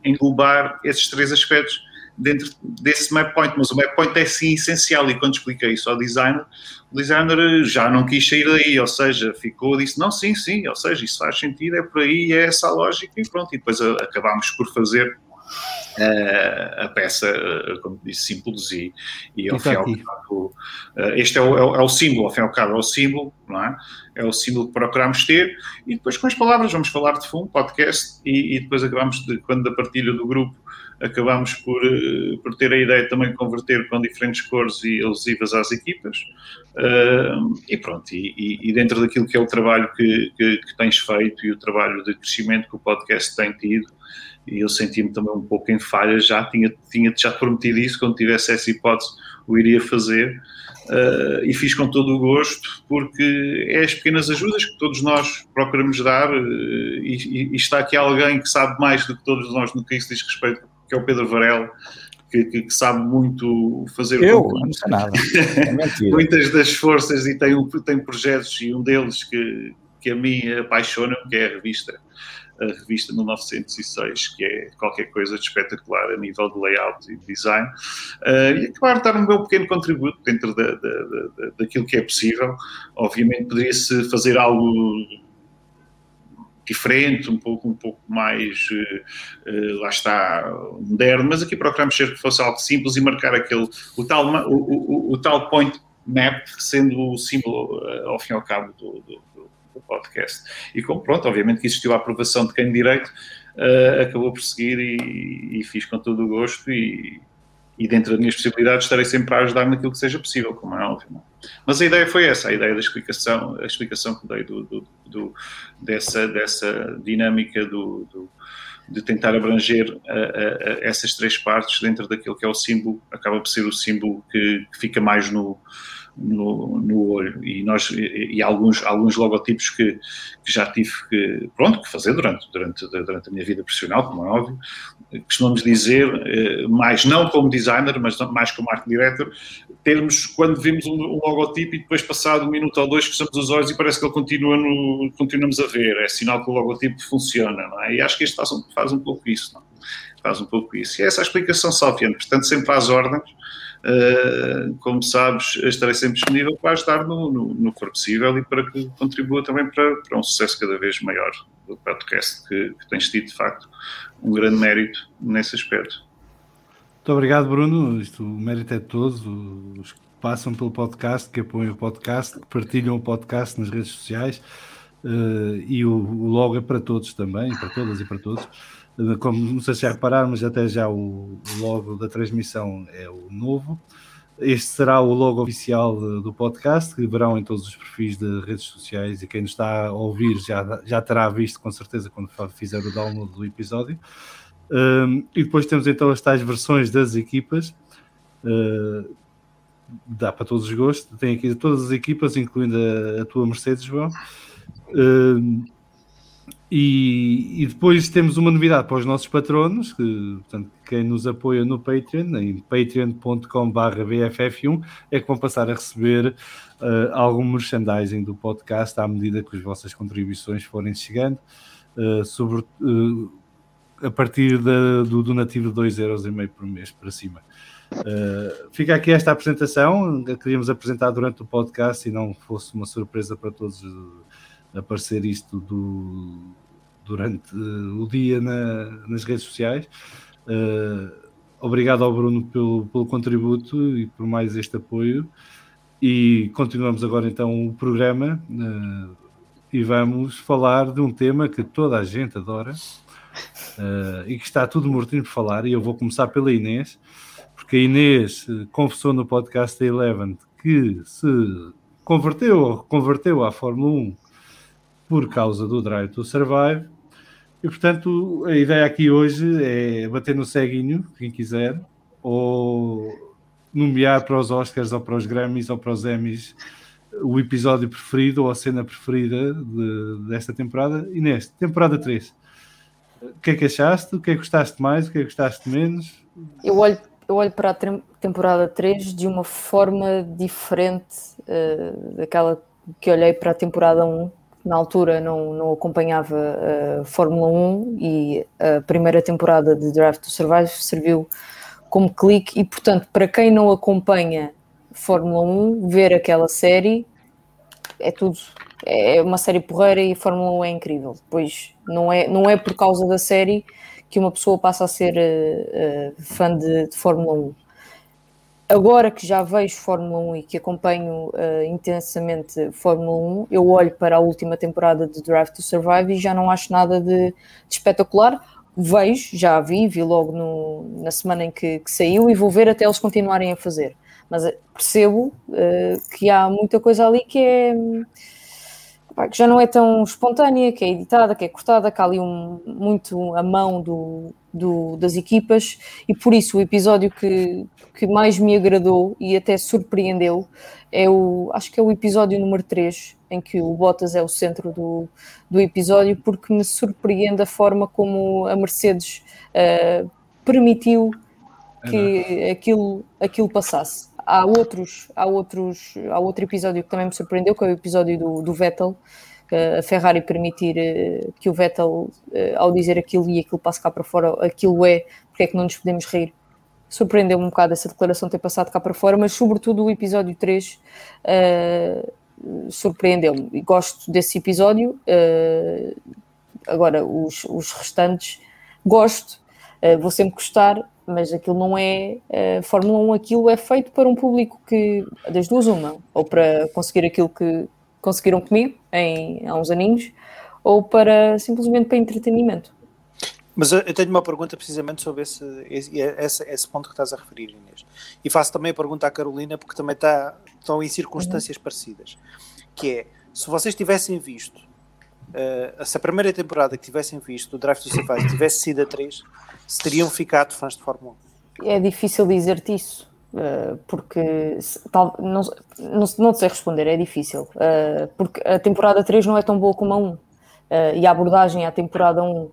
englobar esses três aspectos dentro desse map point, mas o map point é sim essencial e quando expliquei isso ao designer, o designer já não quis sair daí, ou seja, ficou, disse, não, sim, sim, ou seja, isso faz sentido, é por aí, é essa a lógica e pronto, e depois acabámos por fazer uh, a peça, uh, como disse, simples e, e ao fim ao cabo, uh, este é o, é, o, é o, símbolo, ao fim e ao cabo é o símbolo, não é? É o símbolo que procuramos ter e depois com as palavras vamos falar de fundo, podcast e, e depois acabamos, de, quando da partilha do grupo, acabamos por, por ter a ideia também de converter com diferentes cores e alusivas às equipas uh, e pronto, e, e, dentro daquilo que é o trabalho que, que, que, tens feito e o trabalho de crescimento que o podcast tem tido e eu senti-me também um pouco em falha, já tinha, tinha já prometido isso, quando tivesse essa hipótese o iria fazer, uh, e fiz com todo o gosto, porque é as pequenas ajudas que todos nós procuramos dar, uh, e, e, está aqui alguém que sabe mais do que todos nós no que isso diz respeito, que é o Pedro Varela, que, que, que, sabe muito fazer eu, não sei nada. É muitas das forças e tem, tem projetos e um deles que, que a mim apaixona, que é a revista a revista 1906, que é qualquer coisa de espetacular a nível de layout e design, uh, e de dar um meu pequeno contributo dentro da, da, da, daquilo que é possível. Obviamente poderia-se fazer algo diferente, um pouco, um pouco mais, uh, lá está, moderno, mas aqui procuramos ser que fosse algo simples e marcar aquele, o tal, o, o, o tal point map sendo o símbolo, uh, ao fim e ao cabo, do, do, do podcast. E como pronto, obviamente que existiu a aprovação de quem de direito, uh, acabou por seguir e, e, fiz com todo o gosto e, e dentro das minhas possibilidades estarei sempre a ajudar naquilo que seja possível, como é óbvio. Não? É? Mas a ideia foi essa, a ideia da explicação, a explicação que dei do, do, do dessa, dessa dinâmica do, do de tentar abranger uh, uh, essas três partes dentro daquilo que é o símbolo, acaba por ser o símbolo que, que fica mais no, no, no olho e nós e, e, alguns alguns logotipos que, que, já tive que pronto que fazer durante durante durante a minha vida profissional como é óbvio costumamos dizer eh, mais não como designer mas mais como art director termos quando vemos um, um, logotipo e depois passado um minuto ou dois fechamos os olhos e parece que ele continua no continuamos a ver é sinal que o logotipo funciona é? e acho que este faz um, faz um pouco isso não? Faz um pouco isso e essa é a explicação salviana portanto sempre às ordens Uh, como sabes, estarei sempre disponível para ajudar no, no, no que for possível e para que contribua também para, para um sucesso cada vez maior do podcast, que, que tens tido, de facto, um grande mérito nesse aspecto. Muito obrigado, Bruno. Isto, o mérito é de todos, os que passam pelo podcast, que apoiam o podcast, que partilham o podcast nas redes sociais. Uh, e o, o logo é para todos também, para todas e para todos. Como não sei se já repararam, mas até já o, logo da transmissão é o novo. Este será o logo oficial do podcast, que verão em todos os perfis de redes sociais e quem nos está a ouvir já, já terá visto com certeza quando fizer o download do episódio. Um, e depois temos então as tais versões das equipas. Uh, dá para todos os gostos. Tem aqui todas as equipas, incluindo a, a tua Mercedes, João. Uh, e, e, depois temos uma novidade para os nossos patronos, que, portanto, quem nos apoia no Patreon, em patreon.com.br BFF1, é que vão passar a receber uh, algum merchandising do podcast à medida que as vossas contribuições forem chegando, uh, sobre, uh, a partir da, do donativo de 2,5€ por mês para cima. fica aqui esta apresentação, queríamos apresentar durante o podcast e não fosse uma surpresa para todos aparecer isto do, durante uh, o dia na, nas redes sociais. Uh, obrigado ao Bruno pelo, pelo contributo e por mais este apoio. E continuamos agora então o programa uh, e vamos falar de um tema que toda a gente adora e que está tudo mortinho por falar. E eu vou começar pela Inês, porque a Inês confessou no podcast da Eleven que se converteu ou reconverteu à Fórmula 1 por causa do Drive to Survive. E portanto, a ideia aqui hoje é bater no ceguinho, quem quiser, ou nomear para os Oscars ou para os Grammys ou para os Emmys o episódio preferido ou a cena preferida de, desta temporada. E neste, temporada 3. O que é que achaste? O que é que gostaste mais? O que é que gostaste menos? Eu olho, eu olho para a temporada 3 de uma forma diferente uh, daquela que olhei para a temporada 1 na altura não, não acompanhava a Fórmula 1 e a primeira temporada de Drive to Survive serviu como clique e, portanto, para quem não acompanha Fórmula 1, ver aquela série é tudo. É uma série porreira e a Fórmula 1 é incrível. Pois não é, não é por causa da série que uma pessoa passa a ser uh, uh, fã de, de Fórmula 1 agora que já vejo Fórmula 1 e que acompanho uh, intensamente Fórmula 1, eu olho para a última temporada de Drive to Survive e já não acho nada de, de espetacular. Vejo, já a vi, vi logo no, na semana em que, que, saiu e vou ver até eles continuarem a fazer. Mas eh, percebo uh, que há muita coisa ali que é que já não é tão espontânea, que é editada, que é cortada, que há ali um, muito a mão do, do, das equipas e por isso o episódio que, que mais me agradou e até surpreendeu é o, acho que é o episódio número 3, em que o Bottas é o centro do, do episódio, porque me surpreende a forma como a Mercedes uh, permitiu que aquilo, aquilo passasse há outros, há outros, há outro episódio que também me surpreendeu, que é o episódio do, do Vettel, a Ferrari permitir uh, que o Vettel, uh, ao dizer aquilo e aquilo passe cá para fora, aquilo é, porque é que não nos podemos rir. Surpreendeu-me um bocado essa declaração ter passado cá para fora, mas sobretudo o episódio 3 uh, eh, surpreendeu-me. E gosto desse episódio. agora, os, os restantes, gosto, vou sempre gostar, mas aquilo não é uh, Fórmula 1, aquilo é feito para um público que, das duas uma, ou para conseguir aquilo que conseguiram comigo em, há uns aninhos, ou para simplesmente para entretenimento. Mas eu tenho uma pergunta precisamente sobre esse, esse, esse, ponto que estás a referir, Inês. E faço também a pergunta à Carolina, porque também está, estão em circunstâncias uhum. parecidas. Que é, se vocês tivessem visto, uh, se a primeira temporada que tivessem visto, o Drive to Survive, tivesse sido a 3, se teriam ficado fãs de Fórmula 1? É difícil dizer-te isso, eh, porque tal, não, não, não sei responder, é difícil, eh, porque a temporada 3 não é tão boa como a 1, eh, e a abordagem à temporada 1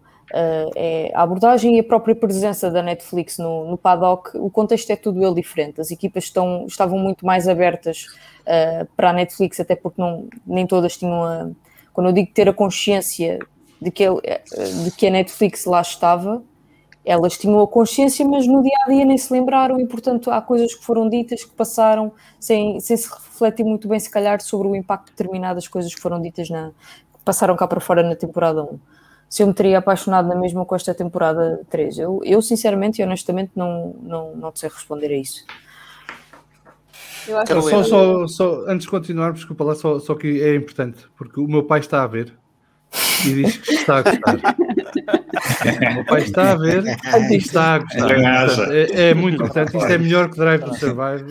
é a abordagem e a própria presença da Netflix no, no paddock, o contexto é tudo ele diferente. As equipas estão, estavam muito mais abertas para a Netflix, até porque não, nem todas tinham a. Quando eu digo ter a consciência de que, de que a Netflix lá estava, elas tinham a consciência, mas no dia a dia nem se lembraram, e portanto há coisas que foram ditas que passaram sem, sem se refletir muito bem, se calhar, sobre o impacto de determinadas coisas que foram ditas na. que passaram cá para fora na temporada 1. Se eu me teria apaixonado na mesma com esta temporada 3, eu, eu sinceramente e honestamente não, não, não sei responder a isso. Eu acho só, que... só, só, antes de continuar, desculpa lá, só, só que é importante, porque o meu pai está a ver e diz que está a gostar. o meu pai está a ver e está a gostar. é, é, muito importante. Isto é melhor que Drive to Survive.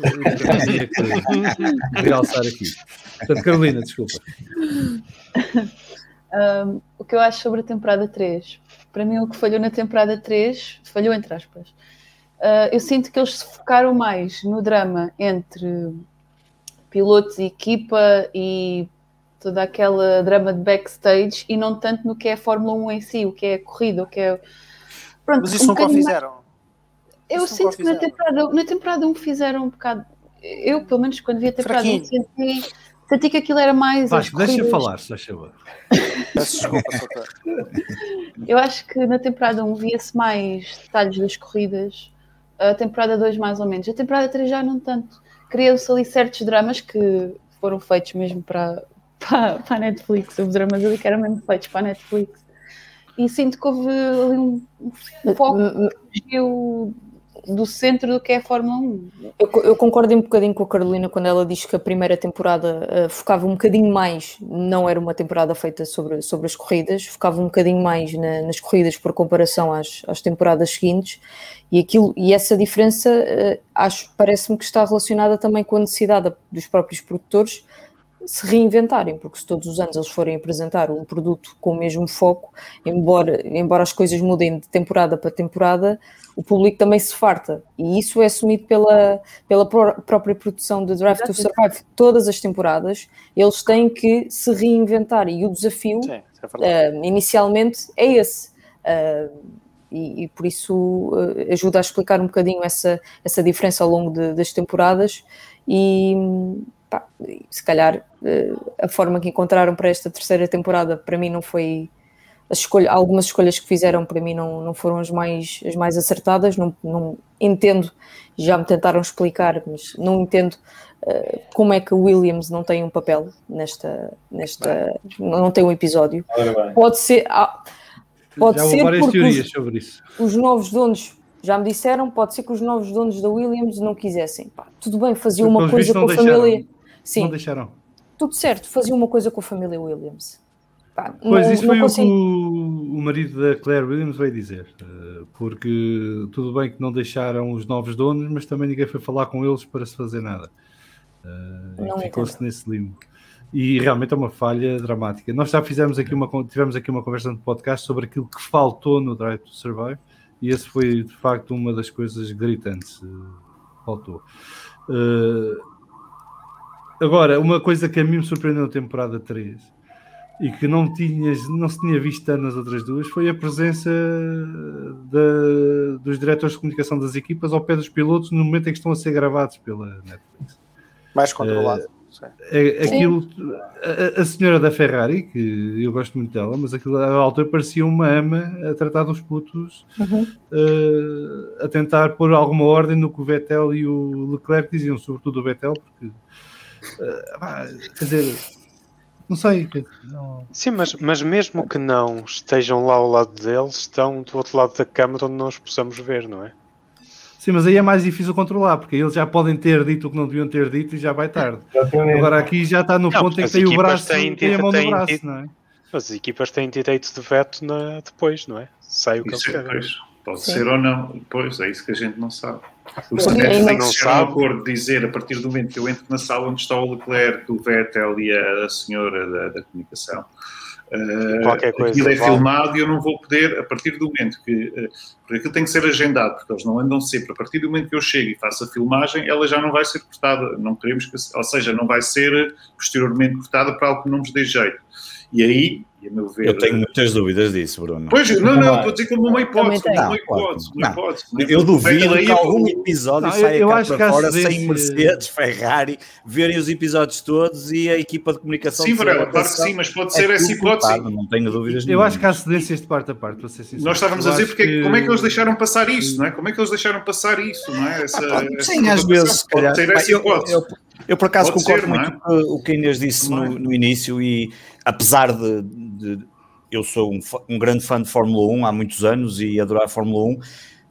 Eu que realçar aqui. Portanto, Carolina, desculpa. Um, o que eu acho sobre a temporada 3? Para mim, o que falhou na temporada 3, falhou entre aspas. Uh, eu sinto que eles se focaram mais no drama entre pilotos e equipa e toda aquela drama de backstage e não tanto no que é a Fórmula 1 em si, o que é a corrida, o que é. Pronto, Mas isso um nunca o fizeram. Eu isso sinto que na temporada, na temporada 1 fizeram um bocado. Eu, pelo menos, quando vi a temporada 1, senti, senti que aquilo era mais. Vasco, deixa falar, se achou. Peço desculpa. Eu acho que na temporada 1 via-se mais detalhes das corridas, a temporada 2 mais ou menos, a temporada 3 já não tanto. Criam-se ali certos dramas que foram feitos mesmo para, para, para a Netflix, os dramas ali que eram mesmo feitos para a Netflix. E sinto que houve ali um, foco do centro do que é a Fórmula 1. Eu, eu, concordo um bocadinho com a Carolina quando ela diz que a primeira temporada uh, focava um bocadinho mais, não era uma temporada feita sobre, sobre as corridas, focava um bocadinho mais na, nas corridas por comparação às, às temporadas seguintes, e, aquilo, e essa diferença uh, acho parece-me que está relacionada também com a necessidade dos próprios produtores se reinventarem, porque se todos os anos eles forem apresentar um produto com o mesmo foco, embora, embora as coisas mudem de temporada para temporada, o público também se farta. E isso é assumido pela, pela própria produção de Drive to Survive. Todas as temporadas eles têm que se reinventar e o desafio Sim, é uh, inicialmente é esse. Uh, e, e, por isso uh, ajuda a explicar um bocadinho essa, essa diferença ao longo de, das temporadas e pá, se calhar a forma que encontraram para esta terceira temporada para mim não foi escolha, algumas escolhas que fizeram para mim não, não foram as mais, as mais acertadas, não, não entendo, já me tentaram explicar, mas não entendo uh, como é que o Williams não tem um papel nesta, nesta não tem um episódio. Pode ser, ah, pode já ser porque teorias os, sobre isso. os novos donos já me disseram, pode ser que os novos donos da Williams não quisessem. Pá, tudo bem, faziam uma coisa com a família. Sim, não deixaram. Tudo certo, faziam uma coisa com a família Williams. Pá, pois não, isso foi consigo... o que o, marido da Claire Williams veio dizer, eh, porque tudo bem que não deixaram os novos donos, mas também ninguém foi falar com eles para se fazer nada. Uh, Ficou-se nesse limbo. E realmente é uma falha dramática. Nós já fizemos aqui uma, tivemos aqui uma conversa no podcast sobre aquilo que faltou no Drive to Survive, e esse foi de facto uma das coisas gritantes. Uh, faltou. Uh, agora, uma coisa que a mim me surpreendeu na temporada 3 e que não, tinhas, não se tinha visto nas outras duas foi a presença de, dos diretores de comunicação das equipas ao pé dos pilotos no momento em que estão a ser gravados pela Netflix. Mais controlado. É, aquilo, a, a, senhora da Ferrari, que eu gosto muito dela, mas aquilo à altura parecia uma ama a tratar dos putos, uhum. uh, a tentar pôr alguma ordem no que o Vettel e o Leclerc diziam, sobretudo o Vettel, porque uh, quer dizer não sei. Não... Sim, mas, mas mesmo que não estejam lá ao lado deles, estão do outro lado da câmara onde nós possamos ver, não é? Sim, mas aí é mais difícil controlar, porque eles já podem ter dito o que não deviam ter dito e já vai tarde. Agora aqui já está no não, ponto em que tem o braço têm, tem a mão no braço, não é? As equipas têm direito de veto na, depois, não é? Sai o que eles é, querem. Pode Sim. ser ou não, pois é isso que a gente não sabe. O Netflix chegar ao acordo de dizer, a partir do momento que eu entro na sala onde está o Leclerc, o Vettel e a, a senhora da, da comunicação, Uh, Qualquer coisa, aquilo é vale. filmado e eu não vou poder, a partir do momento que. Uh, porque aquilo tem que ser agendado, porque eles não andam sempre. A partir do momento que eu chego e faço a filmagem, ela já não vai ser cortada. Não queremos que. Ou seja, não vai ser posteriormente cortada para algo que não nos dê jeito. E aí, a meu ver. Eu tenho muitas dúvidas disso, Bruno. Pois, não, não, estou a dizer como uma hipótese. Uma hipótese, uma hipótese. Não, eu duvido que algum episódio não, saia eu, eu cá para fora sem Mercedes, Ferrari, verem os episódios todos e a equipa de comunicação. Sim, Varela, claro que sim, mas pode ser é essa hipótese. Não tenho dúvidas. Eu acho que há cedências de parte a parte, para ser sincero. Nós estávamos a dizer porque que... como é que eles deixaram passar isso, não é? Como é que eles deixaram passar isso, não é? Essa, ah, sim, às vezes, se calhar. Eu, por acaso Pode concordo ser, muito com o que a Inês disse no, no, início e apesar de, de eu sou um, um, grande fã de Fórmula 1 há muitos anos e adorar a Fórmula 1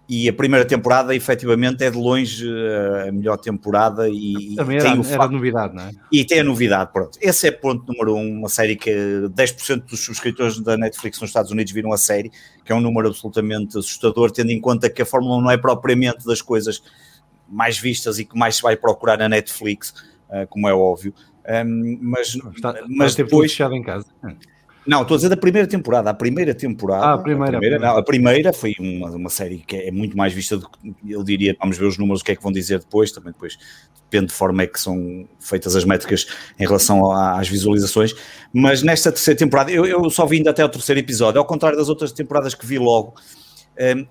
e a primeira temporada efetivamente é de longe eh, a melhor temporada e também era, tem o era novidade, não é? E tem a novidade, pronto. Esse é ponto número um, uma série que 10% dos subscritores da Netflix nos Estados Unidos viram a série, que é um número absolutamente assustador, tendo em conta que a Fórmula 1 não é propriamente das coisas mais vistas e que mais se vai procurar na Netflix, uh, como é óbvio. Um, mas está, mas está depois fechado em casa. Não, estou a dizer da primeira temporada. A primeira temporada. Ah, a primeira, A primeira, não, a primeira foi uma, uma série que é muito mais vista do que eu diria. Vamos ver os números, o que é que vão dizer depois. Também depois depende de forma é que são feitas as métricas em relação às visualizações. Mas nesta terceira temporada, eu, eu só vi ainda até o terceiro episódio, ao contrário das outras temporadas que vi logo.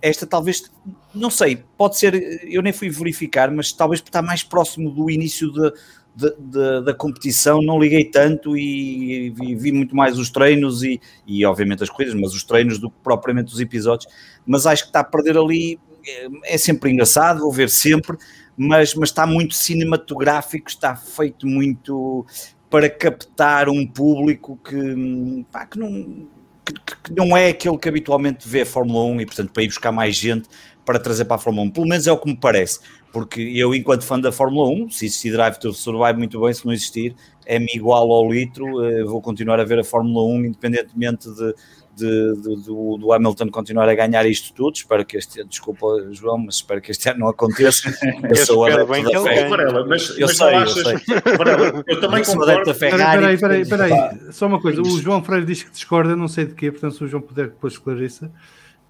Esta talvez, não sei, pode ser, eu nem fui verificar, mas talvez estar mais próximo do início da, da, da- da competição, não liguei tanto e vi, vi muito mais os treinos e, e obviamente as corridas, mas os treinos do que propriamente os episódios. Mas acho que está a perder ali, é, é sempre engraçado, vou ver sempre, mas, mas está muito cinematográfico, está feito muito para captar um público que, pá, que não que, que não é aquele que habitualmente vê a Fórmula 1 e, portanto, para ir buscar mais gente para trazer para a Fórmula 1. Pelo menos é o que me parece, porque eu, enquanto fã da Fórmula 1, se existir Drive to Survive, muito bem, se não existir, é-me igual ao litro, eh, vou continuar a ver a Fórmula 1, independentemente de, de- de- do, do Hamilton continuar a ganhar isto tudo. Espero que este ano, desculpa, João, mas espero que este ano não aconteça. Eu Eu sou adepto bem da Ferrari. Varela, mas, Eu mas sei, eu achas. sei. Varela, eu também sou adepto da Ferrari. Peraí, peraí, peraí. Só uma coisa, o João Freire diz que discorda, não sei de quê, portanto, se o João puder depois esclarecer,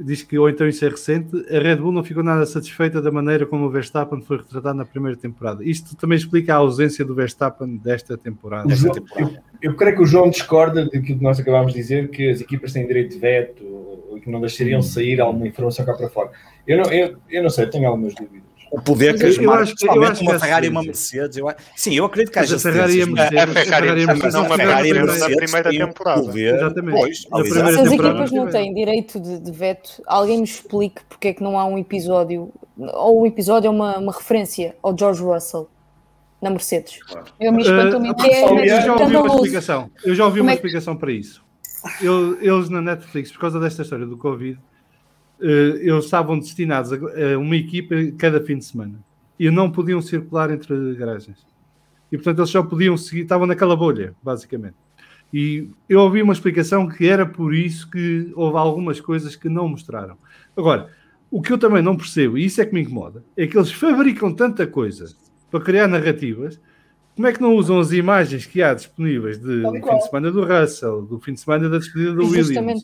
diz que, ou então isso é recente, a Red Bull não ficou nada satisfeita da maneira como o Verstappen foi retratado na primeira temporada. Isto também explica a ausência do Verstappen desta temporada. João- eu, eu creio que o João discorda daquilo que nós acabámos de dizer, que as equipas têm direito de veto ou que não deixariam sair alguma informação cá para fora. Eu não, eu, eu não sei, tenho algumas dúvidas. O poder que Eu as acho marcas, que- eu acho uma há Ferrari e uma cedência. Mercedes, eu, sim, eu acredito que haja a Ferrari e a cedências, Mercedes, A Ferrari e a Mercedes Ferrari e na Mercedes primeira- na primeira têm temporada. poder, Exatamente. pois, Na alisar. primeira Se as temporada equipas não têm direito de, de veto, alguém me explique porque é que não há um episódio, ou um episódio é uma, uma referência ao George Russell na Mercedes. Eu me espanto me Uh, é- eu já ouvi uma explicação. Eu já ouvi Como uma é que- explicação para isso. Eu- eles na Netflix, por causa desta história do Covid, eh, eles estavam destinados a, uma equipa cada fim de semana e não podiam circular entre garagens. E portanto eles só podiam seguir, estavam naquela bolha, basicamente. E eu ouvi uma explicação que era por isso que houve algumas coisas que não mostraram. Agora, o que eu também não percebo, e isso é que me incomoda, é que eles fabricam tanta coisa para criar narrativas como é que não usam as imagens que há disponíveis de, do fim de semana do Russell, do fim de semana da despedida do Williams?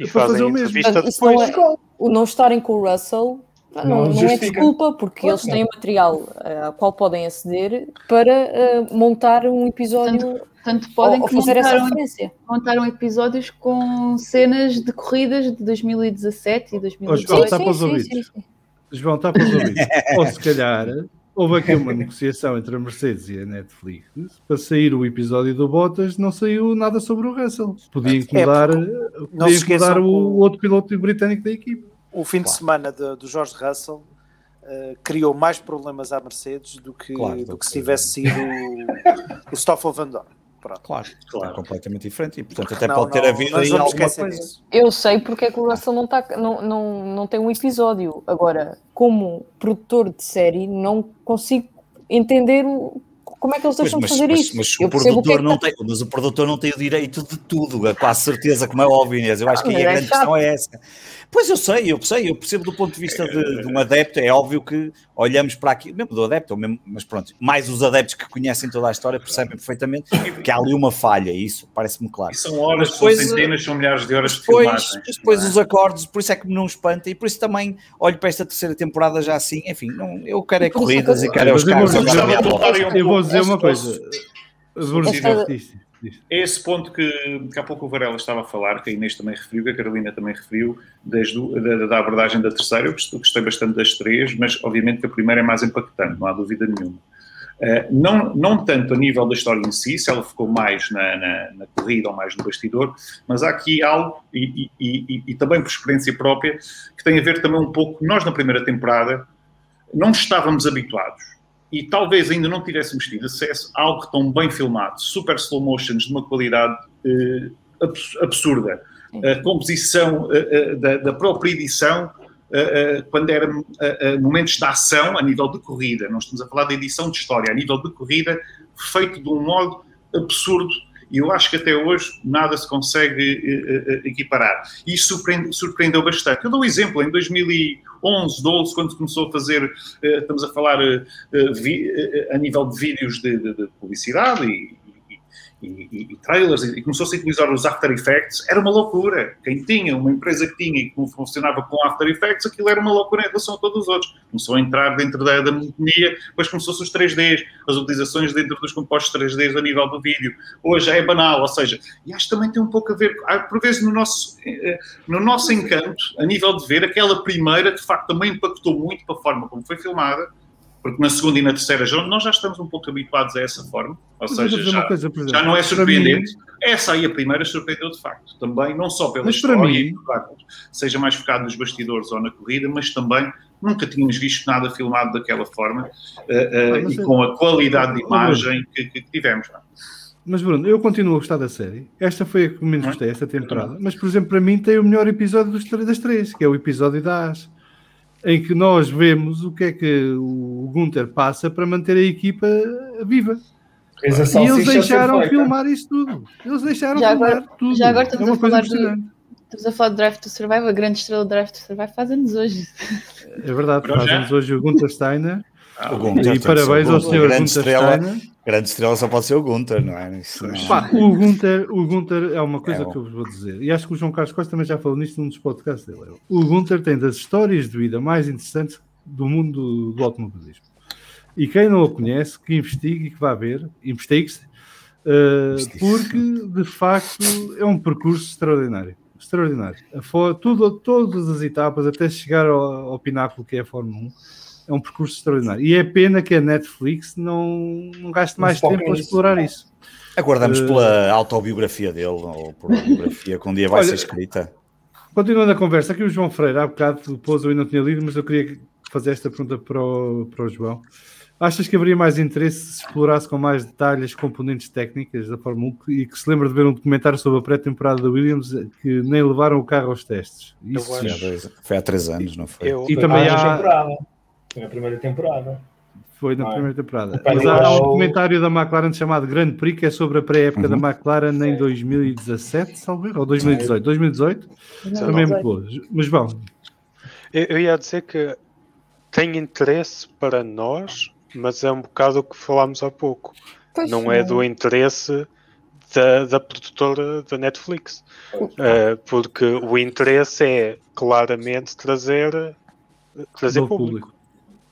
E para fazer o mesmo. não é, o não estarem com o Russell Não não, não é desculpa, porque Claro eles têm material eh, ao qual podem aceder para eh, montar um episódio Portanto, podem ou, que fazer essa montaram, referência. montaram episódios com cenas de corridas de 2017 e 2018. João, está para os ouvidos. sim. João, está para os ouvidos. Ou se calhar houve aqui uma negociação entre a Mercedes e a Netflix para sair o episódio do Bottas, não saiu nada sobre o Russell. Podia incomodar, É, não podia incomodar o, o- outro piloto britânico da equipe. O fim de semana de- do Jorge Russell eh, criou mais problemas à Mercedes do que, Claro, do que se tivesse sido o Stoffel Van Dorn. Pronto. Claro, Claro. é completamente diferente e portanto até Não, pode ter não, havido aí alguma coisa. disso. Eu sei porque é que o Russell não, tá, não, não, não tem um episódio. Agora, como produtor de série, não consigo entender o- como é que eles Pois, deixam mas, de fazer mas- isso. mas Eu o o que é produtor que não tá- tem, mas o produtor não tem o direito de tudo, é quase certeza, como é óbvio, Inês. Eu acho que aí mas a é grande questão é essa. Pois eu sei, eu sei, eu percebo do ponto de vista de, de um adepto, é óbvio que olhamos para aqui, mesmo do adepto, mesmo, mas pronto, mais os adeptos que conhecem toda a história percebem perfeitamente que há ali uma falha, isso parece-me claro. E são horas, Mas depois, são centenas, são milhares de horas de Depois, filmagem. depois é? os acordes, por isso é que me não espanta e por isso também olho para esta terceira temporada já assim, enfim, não, eu quero é é corridas e quero é os Mas eu carros a a eu vou- Eu vou dizer uma coisa. É esse ponto que, que há pouco o Varela estava a falar, que a Inês também referiu, que a Carolina também referiu, desde o, da, da abordagem da terceira. Eu gostei, gostei bastante das três, mas obviamente que a primeira é mais impactante, não há dúvida nenhuma. Uh, não, não tanto a nível da história em si, se ela ficou mais na, na, na corrida ou mais no bastidor, mas há aqui algo, e, e, e, e também por experiência própria, que tem a ver também um pouco. Nós, na primeira temporada, não estávamos habituados e talvez ainda não tivéssemos tido acesso a algo tão bem filmado, super slow motions de uma qualidade eh, abs- absurda. A composição eh, eh, da, da própria edição, eh, quando eram eh, momentos de ação a nível de corrida, não estamos a falar de edição de história, a nível de corrida, feito de um modo absurdo. E eu acho que até hoje nada se consegue eh, eh, equiparar. E isso surpreende- surpreendeu bastante. Eu dou um exemplo, em 2011, 12, quando começou a fazer, eh, estamos a falar eh, eh, eh, a nível de vídeos de, de- de publicidade e, e- e, e, trailers, e começou-se a utilizar os After Effects, era uma loucura. Quem tinha, uma empresa que tinha e que funcionava com After Effects, aquilo era uma loucura em relação a todos os outros. Começou a entrar dentro da, da monotonia, depois começou-se os 3Ds, as utilizações dentro dos compostos 3Ds a nível do vídeo. Hoje é banal, ou seja, e acho que também tem um pouco a ver, por vezes no nosso, eh, no nosso encanto, a nível de ver, aquela primeira, de facto, também impactou muito para a forma como foi filmada, porque na segunda e na terceira já, nós já estamos um pouco habituados a essa forma, ou Mas seja, já, coisa, exemplo, já não é surpreendente. mim- Essa aí, a primeira, surpreendeu de facto. Também, não só pela Mas história, mim- seja mais focado nos bastidores ou na corrida, mas também nunca tínhamos visto nada filmado daquela forma Ah, mas e é- com a qualidade de imagem que, que tivemos. não é? Mas Bruno, eu continuo a gostar da série. Esta foi a que menos Hum? gostei, esta temporada. Mas, por exemplo, para mim tem o melhor episódio dos, das três, que é o episódio da AS, em que nós vemos o que é que o Gunther passa para manter a equipa viva. E eles deixaram filmar isso tudo. Eles deixaram Já filmar agora- tudo. já agora é estamos uma a coisa falar do-. Estamos a falar de Drive to Survive, a grande estrela do Drive to Survive faz-nos hoje. É verdade, fazemos hoje o Gunther Steiner. Ah, O Gunther, E parabéns ao senhor grande Gunther estrela, Steiner. grande estrela só pode ser o Gunter, não é? Isso não- Pá, o Gunter, o Gunter é uma coisa É que eu vos vou dizer, e acho que o João Carlos Costa também já falou nisto num dos podcasts dele. O Gunter tem das histórias de vida mais interessantes do mundo do automobilismo. E quem não o conhece, que investigue e que vá ver, investigue-se, Investigue. porque de facto é um percurso extraordinário. Extraordinário. A fo- tudo, todas as etapas, até chegar ao, ao pináculo que é a Fórmula 1, é um percurso extraordinário. E é pena que a Netflix não, não gaste mais tempo a explorar isso. Aguardamos Eh, pela autobiografia dele, ou por uma biografia que um dia vai Olha, ser escrita. Continuando a conversa, aqui o João Freire, há bocado pôs, eu ainda não tinha lido, mas eu queria fazer esta pergunta para o, para o João. Achas que haveria mais interesse se explorasse com mais detalhe as componentes técnicas da Fórmula 1 e que se lembra de ver um documentário sobre a pré-temporada da Williams que nem levaram o carro aos testes? Isso Foi há, dois- foi há três anos, não foi? Eu, E também há-. Foi na primeira temporada. foi na Não é? primeira temporada. Mas há, há um documentário da McLaren chamado Grande Prix que é sobre a pré-época Uhum. da McLaren em 2017, salvo erro, ou 2018. 2018 também é muito boa. Mas vamos, eu, eu ia dizer que tem interesse para nós, mas é um bocado o que falámos há pouco. Pois, não é do interesse da, da produtora da Netflix. Eh, porque o interesse é claramente trazer, trazer público. público.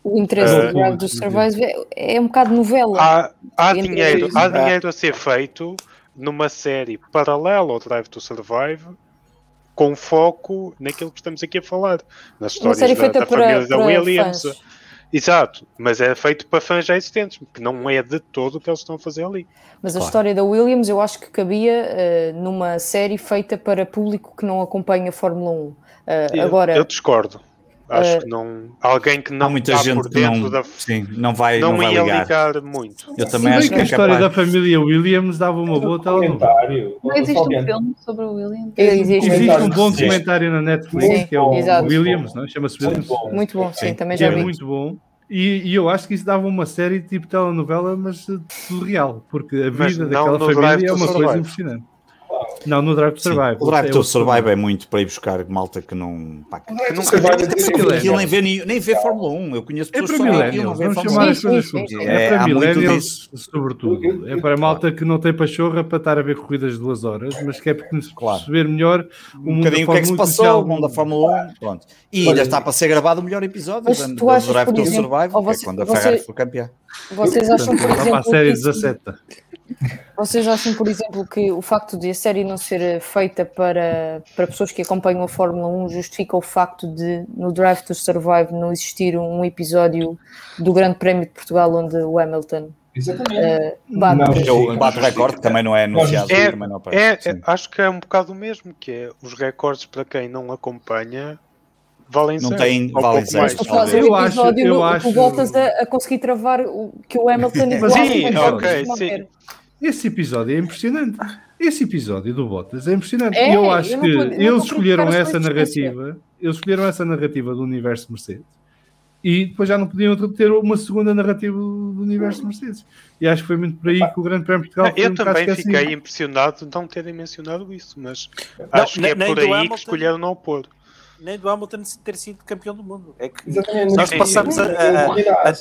O interesse Ah, do Drive do Survive é, é um bocado novela. Há, há, dinheiro, eles, há dinheiro a ser feito numa série paralela ao Drive to Survive com foco naquilo que estamos aqui a falar. Nas Uma histórias série da, feita da para, família da para Williams. fãs. Exato, mas é feito para fãs já existentes, que não é de todo o que eles estão a fazer ali. Mas a Claro. história da Williams eu acho que cabia eh, numa série feita para público que não acompanha a Fórmula 1. Eh, Eu- agora, eu discordo. Acho eh, que não. Alguém que não Há muita está gente por que dentro não, da. sim, não vai, Não, não vai ia ligar. ligar muito. Eu também bem acho que que a é história capaz. da família Williams dava uma boa telenovela. Documentário. Não existe um filme sobre o William? Existe. Existe um bom Sim. documentário na Netflix Sim, que é o exato. Williams, não é? chama-se Muito Williams. bom. muito bom, sim, Sim. também Que já é vi. muito bom. E, e eu acho que isso dava uma série tipo telenovela, mas eh, tudo real, porque a vida daquela família é uma coisa impressionante. Não, no Drive to Sim. Survive. O Drive É to Survive é muito para ir buscar malta que não. Pá, que Que Aquilo é- aquilo nem vê, nem vê Fórmula 1. Eu conheço É pessoas para que aquilo, não millennials, vamos chamar 1. as Sim, coisas sim, sim, sim. É É, para millennials, sobretudo. É para a malta que não tem pachorra para estar a ver corridas de duas horas, mas quer perceber Claro. melhor o Um mundo da bocadinho o que é que se Fórmula 1 passou, o mundo da Fórmula 1. Pronto. E ainda está para ser gravado o melhor episódio achas, Drive to Survive, que é quando a Ferrari foi campeã. Vocês acham, por Portanto, lá para a exemplo, série que isso- 17. Vocês acham, por exemplo, que o facto de a série não ser feita para, para pessoas que acompanham a Fórmula 1 justifica o facto de no Drive to Survive não existir um episódio do Grande Prémio de Portugal onde o Hamilton Exatamente. eh, bate? Não, É o bate recorde, que também não é anunciado. É, também não É, aparece. é- acho que é um bocado o mesmo, que é os recordes para quem não acompanha valem Não zero, tem- valem mais. Fazer Eu o acho- episódio eu no, acho- tu voltas a, a conseguir travar o, que o Hamilton igual Sim, ok, sim. Esse episódio é impressionante. Esse episódio do Bottas é impressionante. É, e eu acho não que eu não tô eles escolheram essa narrativa, eles escolheram essa narrativa do universo Mercedes e depois já não podiam ter uma segunda narrativa do universo Mercedes. E acho que foi muito por aí que o Grande Prémio de Portugal foi Eu um também fiquei impressionado de não terem mencionado isso, mas acho que é por aí Hamilton. que escolheram não pôr. Nem do Hamilton ter sido campeão do mundo. É que Exatamente. Nós passamos a, a- a-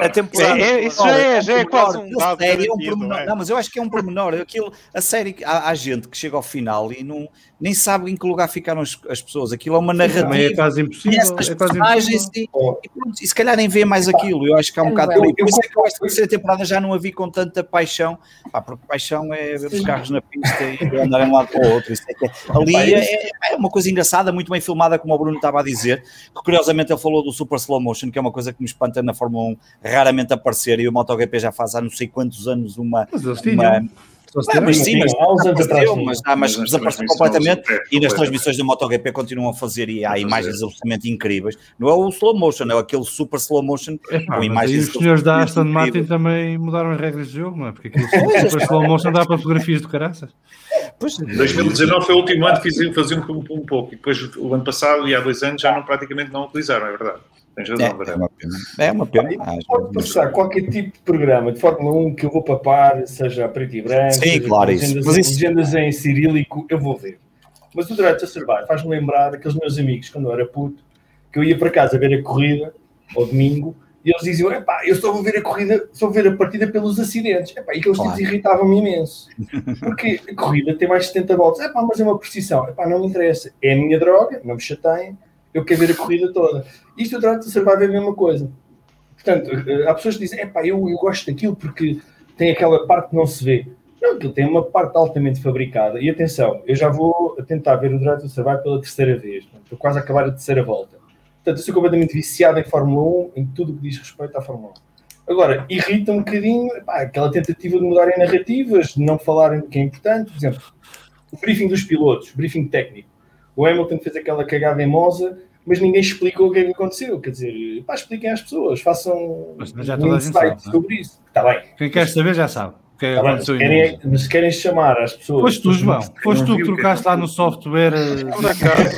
A temporada. É, é, isso já é, já é quase um dado série é um pormenor. é? Não, mas eu acho que é um pormenor. Aquilo, a série, há, há gente que chega ao final e não, nem sabe em que lugar ficaram as, as pessoas. Aquilo é uma Também é narrativa. quase impossível. É quase impossível. e, e, pronto, e se calhar nem vê mais aquilo. Eu acho que há um bocado por aí. Por isso é que eu esta terceira temporada já não a vi com tanta paixão. Pá, porque paixão é ver os carros na pista e andarem de um lado para o outro. Isso é que é- ali é, é uma coisa engraçada, muito bem filmada, como o Bruno estava a dizer. Que curiosamente ele falou do super slow motion, que é uma coisa que me espanta na Fórmula 1 raramente aparecer. E o MotoGP já faz há não sei quantos anos uma. Mas eles uma- Ah, mas sim, mas desapareceu, mas, ah, mas desapareceu completamente é, e nas transmissões do MotoGP continuam a fazer e há imagens fazer. absolutamente incríveis. Não é o slow motion, é aquele super slow motion com imagens os senhores da Aston Martin também mudaram as regras de jogo, não é? Porque aquilo super slow motion dá para fotografias do caraças. Pois, 2019 foi o último ano que fiz- faziam um, um pouco. E depois o ano passado e há dois anos já não, praticamente não utilizaram, é verdade. Tens razão, é, é uma pena. É uma pena. Ah, Pode passar qualquer tipo de programa de Fórmula 1 que eu vou papar, seja preto e branco, Sim, seja claro, isso. legendas, Mas isso- legendas em cirílico, eu vou ver. Mas o Direito a Survive faz-me lembrar aqueles meus amigos, quando eu era puto, que eu ia para casa ver a corrida, ao domingo, e eles diziam, epá, eu só vou ver a corrida, só vou ver a partida pelos acidentes. Epá, e aqueles Claro. tipos irritavam-me imenso. Porque a corrida tem mais de 70 voltas. Epá, mas é uma precisão. Epá, não me interessa. É a minha droga, não me chateiem, eu quero ver a corrida toda. Isto o a Survive é a mesma coisa. Portanto, eh, há pessoas que dizem, epá, eu, eu gosto daquilo porque tem aquela parte que não se vê. Não, aquilo tem uma parte altamente fabricada. E atenção, eu já vou tentar ver o Drive to Survive pela terceira vez. Estou quase a acabar a terceira volta. Portanto, eu sou completamente viciado em Fórmula 1, em tudo o que diz respeito à Fórmula 1. Agora, irrita um bocadinho epá, aquela tentativa de mudarem narrativas, de não falarem do que é importante. Por exemplo, o briefing dos pilotos, o briefing técnico. O Hamilton fez aquela cagada em Monza, mas ninguém explicou o que é que aconteceu. Quer dizer, pá, expliquem às pessoas, façam um insight sabe, é? sobre isso. Está bem. Quem quer saber já sabe. O que é que Tá em querem, se querem chamar as pessoas. Foste tu, João. Foste tu que é trocaste lá no software. eh, Por acaso,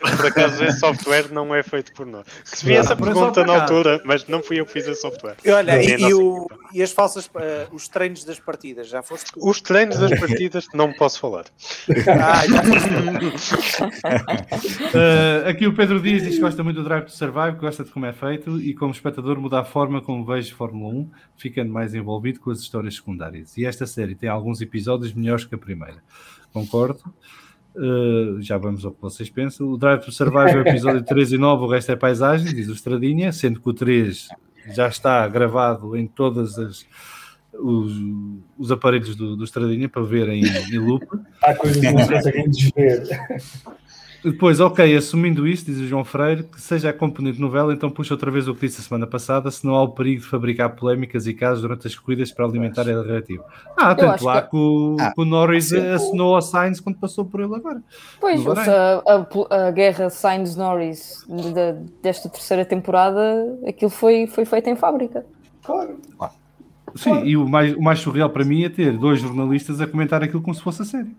por acaso esse software não é feito por nós. Recebi Não, essa por pergunta na altura, mas não fui eu que fiz esse software. E olha, e, e nossa o- e as falsas, eh, os treinos das partidas, já foste tu? Os treinos das partidas não posso falar. Ah. Eh, aqui o Pedro Dias diz que gosta muito do Drive to Survive, gosta de como é feito e, como espectador, muda a forma como vejo Fórmula 1, ficando mais envolvido com as histórias secundárias. E esta série tem alguns episódios melhores que a primeira. Concordo. Eh, já vamos ao que vocês pensam. O Drive to Survive é o episódio 3 e 9, o resto é paisagem, diz o Estradinha, sendo que o 3 já está gravado em todas as. Os, os aparelhos do, do Estradinha para verem em, em loop. Há coisas que não se conseguem desver. Depois, ok, assumindo isso, diz o João Freire, que seja a componente novela, então puxa outra vez o que disse a semana passada, se não há o perigo de fabricar polémicas e casos durante as corridas para alimentar a narrativa. Ah, tanto lá que- que o, Ah, que o Norris sim. assinou ao Sainz quando passou por ele agora. Pois, seja, a, a guerra Sainz-Norris de- desta terceira temporada, aquilo foi, foi feito em fábrica. Claro. Sim, e o mais, o mais surreal para mim é ter dois jornalistas a comentar aquilo como se fosse a sério.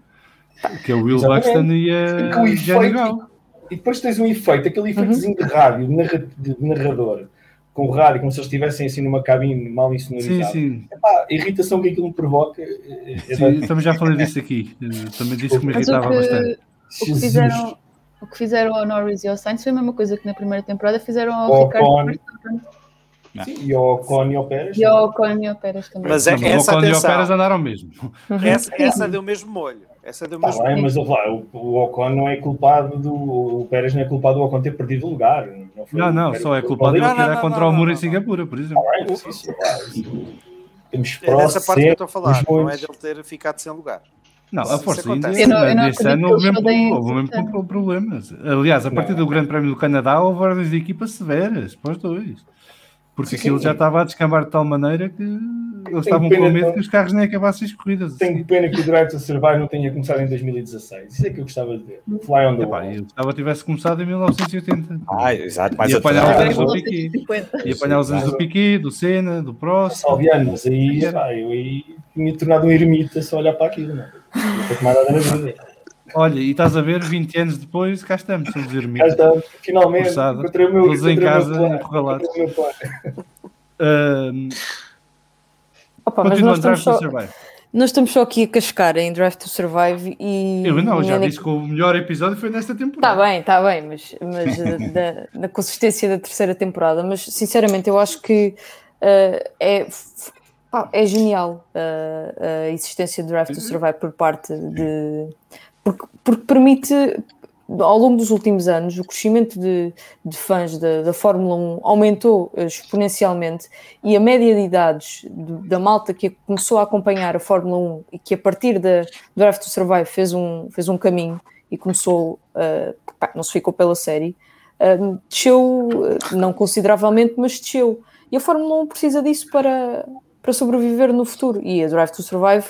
Que é o Will. Buxton e E a o Jenny efeito-. E depois tens um efeito, aquele efeitozinho de rádio, de, narra- de narrador, com o rádio, como se eles estivessem assim numa cabine mal Sim, insonorizada. sim. Epá, a irritação que aquilo me provoca. é- é- sim também já falei disso aqui. Eh, Também disse que me Mas o irritava bastante. que, o que fizeram, o que fizeram ao Norris e ao Sainz foi a mesma coisa que na primeira temporada fizeram ao Ao Ricardo. Verstappen Sim, e ao Ocon e ao Pérez. e ao Ocon e ao Pérez também. Mas é, Não, mas o essa Ocon e o atenção, Pérez andaram mesmo. essa, essa deu mesmo molho. Essa deu Tá mesmo bem, mas lá, o, o Ocon não é culpado do. O Pérez não é culpado do Ocon ter perdido o lugar. Não, foi Não, o não, só é culpado de ele tirar contra não, o muro em não. Singapura, por exemplo. Tá bem, sim, sim, Temos É dessa parte que eu estou a falar, não é dele ter ficado sem lugar. Não, a Força não neste ano houve eles mesmo, mesmo problemas. Aliás, a partir do Grande Prémio do Canadá houve ordens de equipa severas para os dois. Porque Sim, aquilo já estava a descambar de tal maneira que eles estavam pena com medo de- que os carros nem acabassem as corridas. Tenho pena que o Drive to Survive não tenha começado em 2016. Isso é que eu gostava de ver. Fly on the Epá, wall. eu gostava que tivesse começado em 1980. Ah, exato, mais E apanhar os anos do. 50. E apanhar os anos do Piquet, do Senna, do Prost. Salviano, mas aí, pá, eu aí tinha tornado um ermita só olhar para aquilo, não é? Não tenho mais nada na vida. Olha, e estás a ver, 20 anos depois, cá estamos, somos Já ermitas. está, finalmente, Forçado. encontrei o meu, Todos em encontrei casa, encurralados. Ahm, Opa, mas nós Drive estamos to só, Survive. Nós estamos só aqui a cascar em Drive to Survive e. Eu não, já disse que o melhor episódio foi nesta Está temporada. bem, está bem, mas, mas da, da consistência da terceira temporada. Mas sinceramente, eu acho que eh, é, pá, é genial eh, a existência de Drive to Survive por parte de. Porque, porque permite, ao longo dos últimos anos, o crescimento de, de fãs da, da Fórmula 1 aumentou eh, exponencialmente e a média de idades do- da malta que começou a acompanhar a Fórmula 1 e que a partir da Drive to Survive fez um, fez um caminho e começou, uh, pá, não se ficou pela série, uh, desceu, não consideravelmente, mas desceu. E a Fórmula 1 precisa disso para, para sobreviver no futuro. E a Drive to Survive,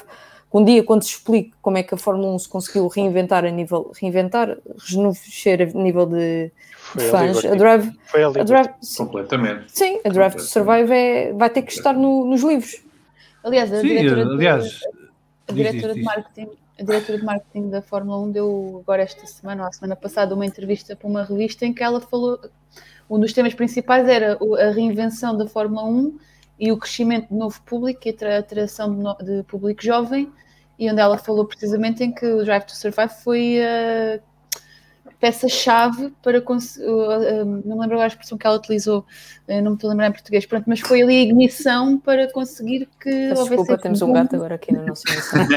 um dia, quando se explique como é que a Fórmula 1 se conseguiu reinventar a nível, reinventar, rejuvenescer a nível de, de Foi a fãs, a Liberty. Drive, Foi a a. Drive, sim, Completamente. sim, a Drive to Survive é, vai ter que estar no- nos livros. Aliás, a Sim, diretora, de- a diretora diz, marketing, a diretora de marketing da Fórmula 1 deu agora esta semana ou a semana passada uma entrevista para uma revista em que ela falou um dos temas principais era a reinvenção da Fórmula 1 e o crescimento de novo público e a tra- atração de, no- de público jovem e onde ela falou precisamente em que o Drive to Survive foi a peça-chave para cons- uh, uh, não me lembro agora a expressão que ela utilizou, uh, não me estou a lembrar em português, pronto, mas foi ali a ignição para conseguir que Peço houvesse desculpa, temos um gato agora aqui na nossa emissão.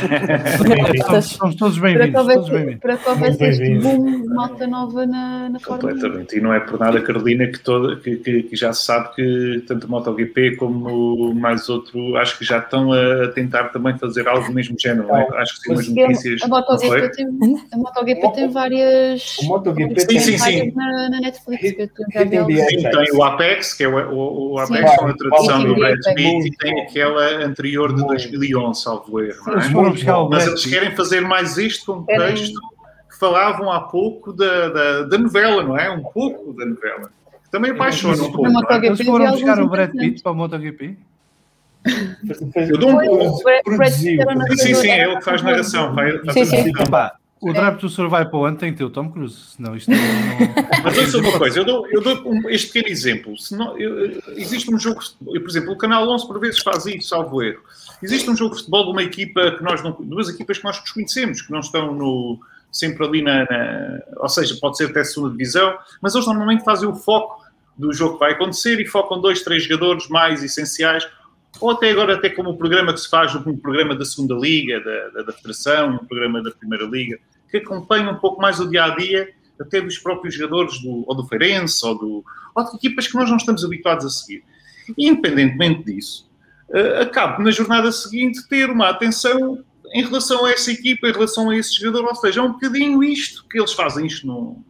Somos, somos todos bem-vindos, para que houvesse este boom de malta nova na, na Fórmula 1. Completamente. E não é por nada, Carolina, que, toda, que, que- que já se sabe que tanto o MotoGP como mais outro, acho que já estão a tentar também fazer algo do mesmo género. não é? Acho que sim, umas notícias. a MotoGP tem, a MotoGP tem várias, O MotoGP tem tem- sim, sim. várias Na, na Netflix. Sim, tem o Apex, que é o, o, o Apex, Sim. com a tradução Sim, do sim, Brad sim. Pitt, e tem aquela anterior de Muito. 2011, salvo erro. é? O Mas eles querem fazer mais este contexto que falavam há pouco da, da, da novela, não é? Um pouco da novela. Também apaixona um pouco. É? Eles foram buscar o Brad. Pitt para o MotoGP. Eu dou um o o Sim, sim, sim, é ele que faz o narração. Vai, Sim, a sim. O É. Drive to Survive para o ano tem que ter o Tom Cruise, senão isto não... Mas ouça uma coisa, eu dou, eu dou um- este pequeno exemplo. Se não, eu- existe um jogo, de futebol- eu, por exemplo, o Canal 11 por vezes faz isso, salvo erro. Existe um jogo de futebol de uma equipa que nós não, duas equipas que nós desconhecemos, que não estão no, sempre ali na, na- ou seja, pode ser até segunda divisão, mas eles normalmente fazem o foco do jogo que vai acontecer e focam dois, três jogadores mais essenciais, ou até agora até como o programa que se faz, um programa da segunda liga, da, da, da federação, um programa da primeira liga, que acompanha um pouco mais o dia-a-dia até dos próprios jogadores do, ou do Feirense ou, do, ou de equipas que nós não estamos habituados a seguir. E, independentemente disso, uh, acabo na jornada seguinte ter uma atenção em relação a essa equipa, em relação a esse jogador, ou seja, é um bocadinho isto que eles fazem isto num-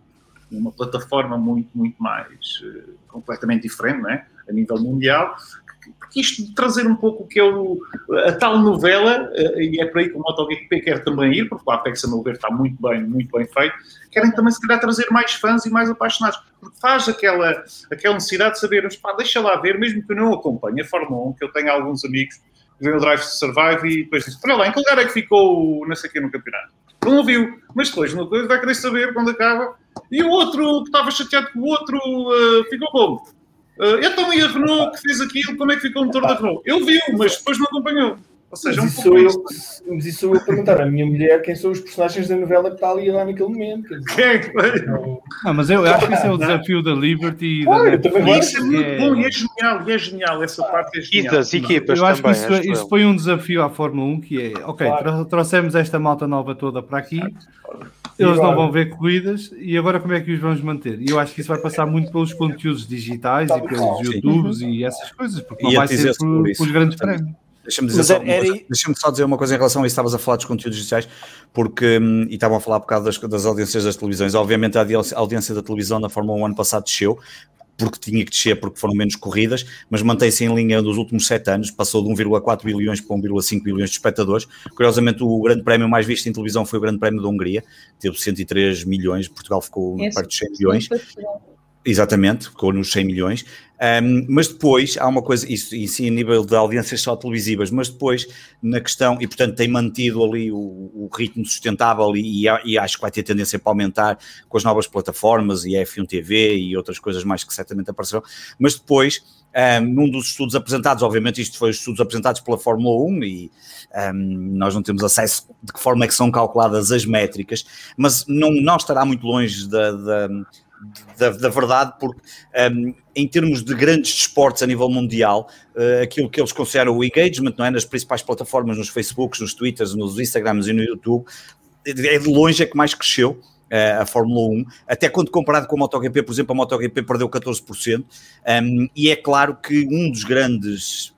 numa plataforma muito, muito mais uh, completamente diferente, não é? a nível mundial, isto de trazer um pouco o que é o, a tal novela, uh, e é por aí que o MotoGP quer também ir, porque o Apex, a meu ver, está muito bem, muito bem feito, querem também se calhar trazer mais fãs e mais apaixonados, porque faz aquela, aquela necessidade de sabermos, pá, deixa lá ver, mesmo que eu não acompanhe a Fórmula 1, que eu tenho alguns amigos que vêem o Drive to Survive e depois dizem, olha lá, em que lugar é que ficou não sei o quê no campeonato? Não ouviu, mas depois no vai querer saber quando acaba. E o outro, que estava chateado com o outro, uh, ficou como? Uh, então e a Renault que fez aquilo, como é que ficou o motor da Renault? Ele viu, mas depois não acompanhou. Ou seja, é um Mas isso, sou isto. eu, mas isso eu a perguntar à minha mulher quem são os personagens da novela que está ali lá naquele momento. Quem é que foi? não- Não, mas eu acho que esse é o desafio da Liberty e da Claro, Netflix. Isso é muito é- bom e é genial, e é genial, essa parte é E genial. das equipas Eu acho que também. isso, acho isso foi um desafio à Fórmula 1 que é, ok, Claro. tro- trouxemos esta malta nova toda para aqui, eles não vão ver corridas e agora como é que os vamos manter? E eu acho que isso vai passar muito pelos conteúdos digitais e pelos Sim. YouTubes e essas coisas, porque não Ia vai ser por, isso, pelos grandes prémios. Deixa-me dizer só era- uma era deixa-me só dizer uma coisa em relação a isso. Estavas a falar dos conteúdos digitais, porque, hum, e estavam a falar por causa das, das audiências das televisões. Obviamente, a audiência da televisão na Fórmula 1 ano passado desceu, porque tinha que descer, porque foram menos corridas, mas mantém-se em linha nos últimos sete anos, passou de 1,4 bilhões para 1,5 bilhões de espectadores. Curiosamente, o grande prémio mais visto em televisão foi o Grande Prémio da Hungria, teve 103 milhões, Portugal ficou Esse- perto de 100 milhões. Exatamente, ficou nos 100 milhões. Um, mas depois há uma coisa, isso, isso em nível de audiências só televisivas, mas depois na questão, e portanto tem mantido ali o, o ritmo sustentável e, e, acho que vai ter tendência para aumentar com as novas plataformas e F1 TV e outras coisas mais que certamente aparecerão, mas depois um, num dos estudos apresentados, obviamente isto foi os estudos apresentados pela Fórmula 1 e um, nós não temos acesso de que forma é que são calculadas as métricas, mas não, não estará muito longe da, da da, da, verdade, porque um, em termos de grandes desportos a nível mundial, uh, aquilo que eles consideram o engagement, não é? Nas principais plataformas, nos Facebooks, nos Twitters, nos Instagrams e no YouTube, é de longe é que mais cresceu. Uh, a Fórmula 1, até quando comparado com a MotoGP, por exemplo, a MotoGP perdeu 14%, um, e é claro que um dos grandes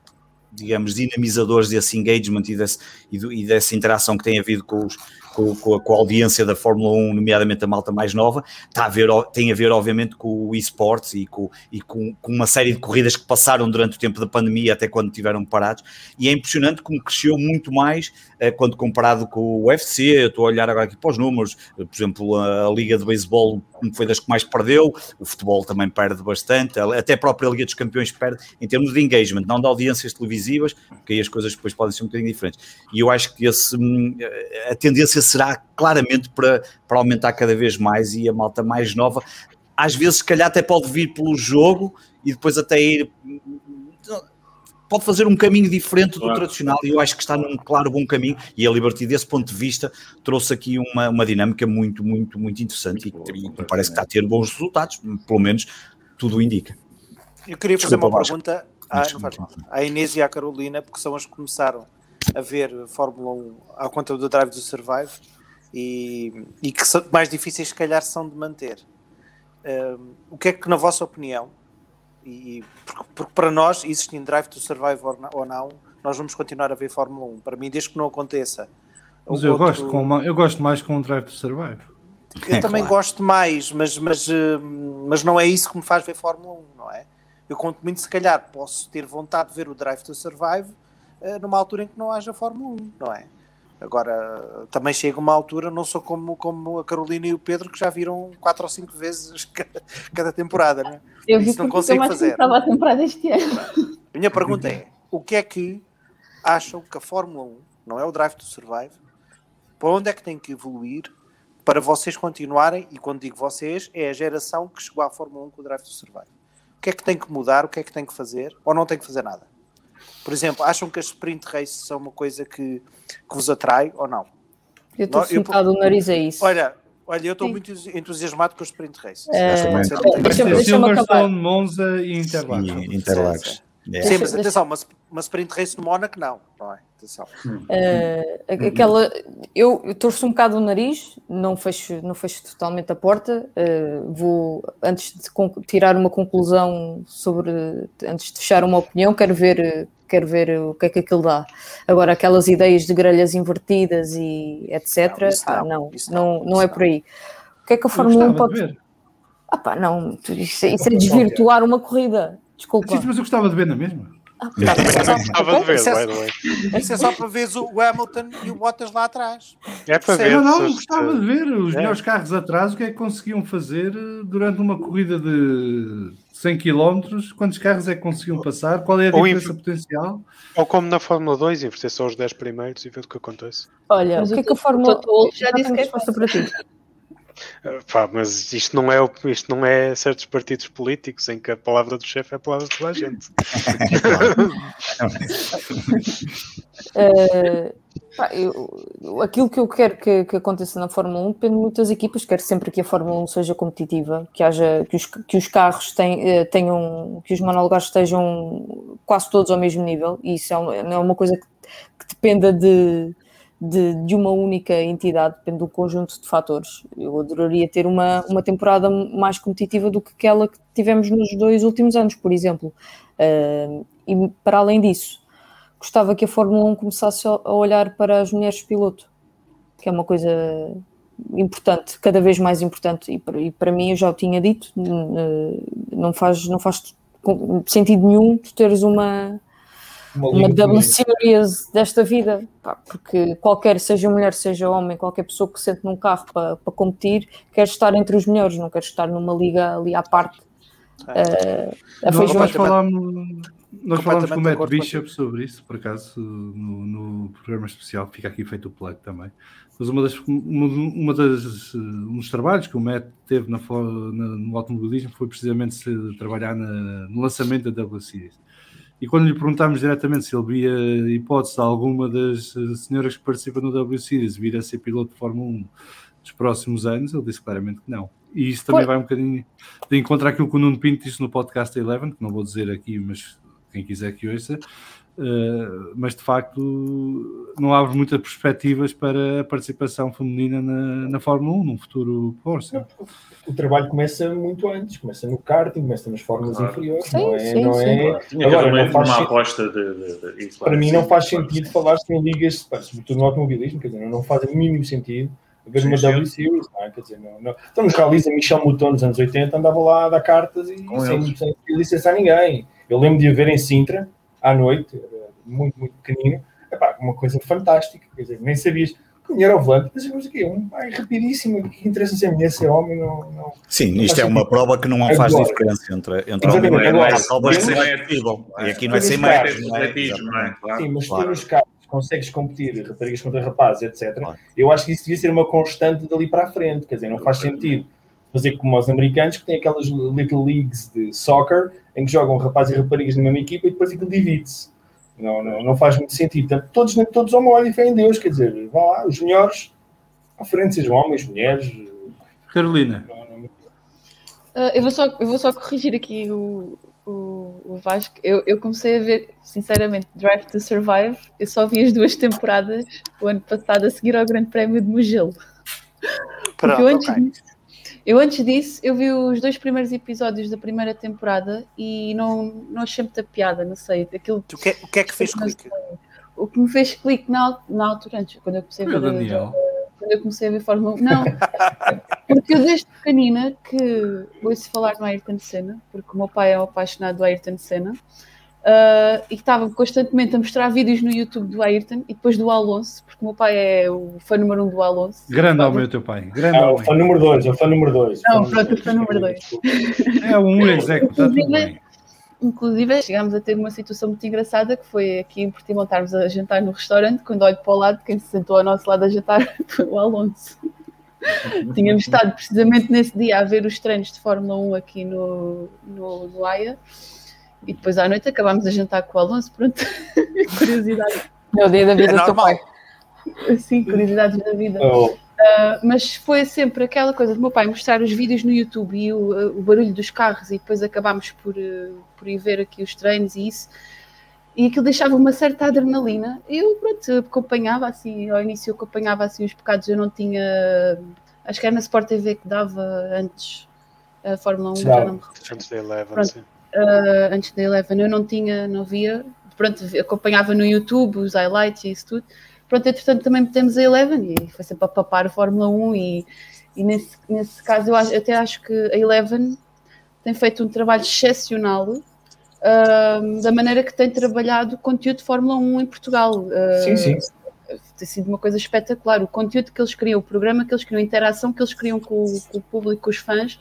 digamos, dinamizadores desse engagement e, desse, e, do, e dessa interação que tem havido com os, com, com, com, a, audiência da Fórmula 1, nomeadamente a malta mais nova, está a ver, tem a ver, obviamente, com o esportes e, com, e com, com, uma série de corridas que passaram durante o tempo da pandemia até quando tiveram parados. E é impressionante como cresceu muito mais uh, quando comparado com o UFC. Eu estou a olhar agora aqui para os números, uh, por exemplo, a, a Liga de Beisebol foi das que mais perdeu, o futebol também perde bastante, até a própria Liga dos Campeões perde em termos de engagement, não de audiências televisivas, porque aí as coisas depois podem ser um bocadinho diferentes. E eu acho que esse, hum, a tendência será claramente para, para aumentar cada vez mais e a malta mais nova, às vezes, se calhar, até pode vir pelo jogo e depois até ir. Pode fazer um caminho diferente do tradicional e eu acho que está num claro bom caminho. E a Liberty, desse ponto de vista, trouxe aqui uma, uma dinâmica muito, muito, muito interessante muito e, boa, e parece que está a ter bons resultados, pelo menos tudo indica. Eu queria fazer Desculpa, uma pergunta à, à Inês e à Carolina, porque são as que começaram a ver Fórmula 1 à conta do Drive to Survive e, e que são mais difíceis, se calhar, são de manter. Um, o que é que, na vossa opinião, e porque, porque para nós, existindo Drive to Survive ou não, nós vamos continuar a ver Fórmula 1. Para mim, desde que não aconteça. Mas eu, outro... gosto com uma, eu gosto mais com o Drive to Survive. Eu é, também claro. gosto mais, mas, mas, mas não é isso que me faz ver Fórmula 1, não é? Eu conto muito, se calhar, posso ter vontade de ver o Drive to Survive numa altura em que não haja Fórmula 1, não é? Agora, também chega uma altura, não sou como, como a Carolina e o Pedro, que já viram quatro ou cinco vezes cada, cada temporada, né? Eu vi Isso não consigo fazer. Estava a temporada este ano. A minha pergunta é: o que é que acham que a Fórmula 1, não é o Drive to Survive, para onde é que tem que evoluir para vocês continuarem? E quando digo vocês, é a geração que chegou à Fórmula 1 com o Drive to Survive. O que é que tem que mudar? O que é que tem que fazer? Ou não tem que fazer nada? Por exemplo, acham que as sprint races são uma coisa que, que vos atrai ou não? Eu estou um bocado o nariz a isso. Olha, olha eu estou muito entusiasmado com as sprint races. Uh, deixa-me Silverstone, Monza e Interlagos. Interlagos. É. Sim, mas atenção, uma, uma sprint race no Mónaco não, não é? Atenção. Uh, aquela, eu, eu torço um bocado o nariz, não fecho, não fecho totalmente a porta. Uh, vou, antes de tirar uma conclusão sobre, antes de fechar uma opinião, quero ver, quero ver o que é que aquilo dá. Agora, aquelas ideias de grelhas invertidas e etc. Não, ah, não, não, não, não, é por aí. O que é que a Fórmula 1 pode. Ah, pá, não, isso, isso é desvirtuar uma corrida. Desculpa. Sim, mas eu gostava de ver na mesma. Ah, gostava de ver, isso, é, isso é só para ver o Hamilton e o Bottas lá atrás. É para ver. Não, não, gostava de ver os é. melhores carros atrás, o que é que conseguiam fazer durante uma corrida de 100 km, quantos carros é que conseguiam passar, qual é a diferença potencial. Ou como na Fórmula 2, inverter só os 10 primeiros e ver o que acontece. Olha, mas o que é que a Fórmula 1 já disse que é resposta para ti? Pá, mas isto não, é, isto não é certos partidos políticos em que a palavra do chefe é a palavra de toda a gente. uh, pá, eu, aquilo que eu quero que, que, aconteça na Fórmula 1 depende de muitas equipas. Quero sempre que a Fórmula 1 seja competitiva, que, haja, que, os, que os carros eh, tenham, que os monolugares estejam quase todos ao mesmo nível. E isso é uma, não é uma coisa que, que dependa de de, de, uma única entidade, depende do conjunto de fatores. Eu adoraria ter uma, uma temporada mais competitiva do que aquela que tivemos nos dois últimos anos, por exemplo. Uh, e para além disso, gostava que a Fórmula 1 começasse a olhar para as mulheres piloto, que é uma coisa importante, cada vez mais importante, e para, e para mim, eu já o tinha dito, uh, não faz, não faz sentido nenhum tu teres uma uma, double series desta vida, pá, porque qualquer, seja mulher, seja homem, qualquer pessoa que sente num carro para, para competir, quer estar entre os melhores, não quer estar numa liga ali à parte uh, Nós, afeições. nós falámos, nós falámos com o Matt Bishop sobre isso, por acaso, no, no programa especial, fica aqui feito o plug também. Mas uma das, uma, uma das, uh, um dos trabalhos que o Matt teve na, na- no automobilismo foi precisamente se trabalhar na- no lançamento da W Series. E quando lhe perguntámos diretamente se ele via hipótese de alguma das uh, senhoras que participam no W Series vir a ser piloto de Fórmula 1 nos próximos anos, ele disse claramente que não. E isso também Foi- vai um bocadinho de encontro àquilo que o Nuno Pinto disse no podcast Eleven, que não vou dizer aqui, mas quem quiser que ouça. Uh, mas de facto não abre muitas perspectivas para a participação feminina na, na Fórmula 1 num futuro próximo. O trabalho começa muito antes, começa no karting, começa nas fórmulas Claro. inferiores, Sim, não é? sim, não sim. é... Agora, não faz uma aposta de. de- de- claro, Para mim sim, não faz claro, sentido sim. falar-se em ligas, sobretudo no automobilismo, quer dizer, não, faz o mínimo sentido haver Sim, uma. W Series, não é? Quer dizer, não, não. Então nos rallies a Michel Mouton nos anos 80 andava lá a dar cartas e Com sem, sem licenciar ninguém. Eu lembro de haver em Sintra, à noite, era muito, muito pequenino, Epá, uma coisa fantástica, quer dizer, nem sabias que mulher ao volante, mas mas o quê? Um pai rapidíssimo, o que interessa se é mulher, se é homem, não... não... Sim, isto é faz uma prova que não faz Agora. diferença entre, entre homem e mulher. agora, Há provas que é. E aqui não é sem carros, metros, não é? é? Sim, mas claro. tu nos carros consegues competir, raparigas contra rapazes, etc. Claro. Eu acho que isso devia ser uma constante dali para a frente. Quer dizer, não faz sentido fazer como os americanos que têm aquelas little leagues de soccer em que jogam rapazes e raparigas na mesma equipa e depois aquilo divide-se. Não, não, não faz muito sentido. Portanto, todos, todos homem olham e fé em Deus. Quer dizer, vão lá, os melhores à frente, sejam homens, mulheres. Carolina, não- não- Ah, eu, vou só, eu vou só corrigir aqui o, o, o Vasco. Eu, eu comecei a ver, sinceramente, Drive to Survive. Eu só vi as duas temporadas o ano passado a seguir ao Grande Prémio de Mugello. Porque Pronto, eu antes, ok. Eu antes disso, eu vi os dois primeiros episódios da primeira temporada e não, não achei muita piada, não sei. Aquilo, O que, é- o que é que fez clique? o que me fez clique na, na altura, antes, quando eu comecei a foi o ver, Daniel. quando eu comecei a ver Fórmula 1. Não, porque eu desde pequenina que ouço falar no Ayrton Senna, porque o meu pai é um apaixonado do Ayrton Senna, ah, e estava constantemente a mostrar vídeos no YouTube do Ayrton e depois do Alonso, porque o meu pai é o fã número um do Alonso. Grande homem o teu pai. Grande Ah, o fã número 2, o fã número 2. Não, pronto, o fã número dois. É um execo, está tudo Inclusive, bem. Inclusive, chegámos a ter uma situação muito engraçada que foi aqui em Portimão estarmos a jantar no restaurante, quando olho para o lado, quem se sentou ao nosso lado a jantar foi o Alonso. Tínhamos estado precisamente nesse dia a ver os treinos de Fórmula 1 aqui no, no, no AIA e depois à noite acabámos a jantar com o Alonso, pronto, curiosidade, É o dia da vida É do teu pai. sim, curiosidades da vida. Oh, Uh, mas foi sempre aquela coisa do meu pai mostrar os vídeos no YouTube e o, o barulho dos carros e depois acabámos por, uh, por ir ver aqui os treinos e isso. E aquilo deixava uma certa adrenalina. Eu pronto, acompanhava assim, ao início eu acompanhava assim os pecados, eu não tinha acho que era na Sport TV que dava antes a Fórmula 1, já não me recordo. Antes da Eleven, Pronto. sim. Uh, antes da Eleven, eu não tinha, não via, pronto, acompanhava no YouTube os highlights e isso tudo. Pronto, entretanto também metemos a Eleven e foi sempre a papar a Fórmula 1 e, e nesse, nesse caso eu acho- até acho que a Eleven tem feito um trabalho excepcional uh, da maneira que tem trabalhado o conteúdo de Fórmula 1 em Portugal. Uh, sim, sim. tem sido uma coisa espetacular. O conteúdo que eles criam, o programa que eles criam, a interação que eles criam com, com o público, com os fãs,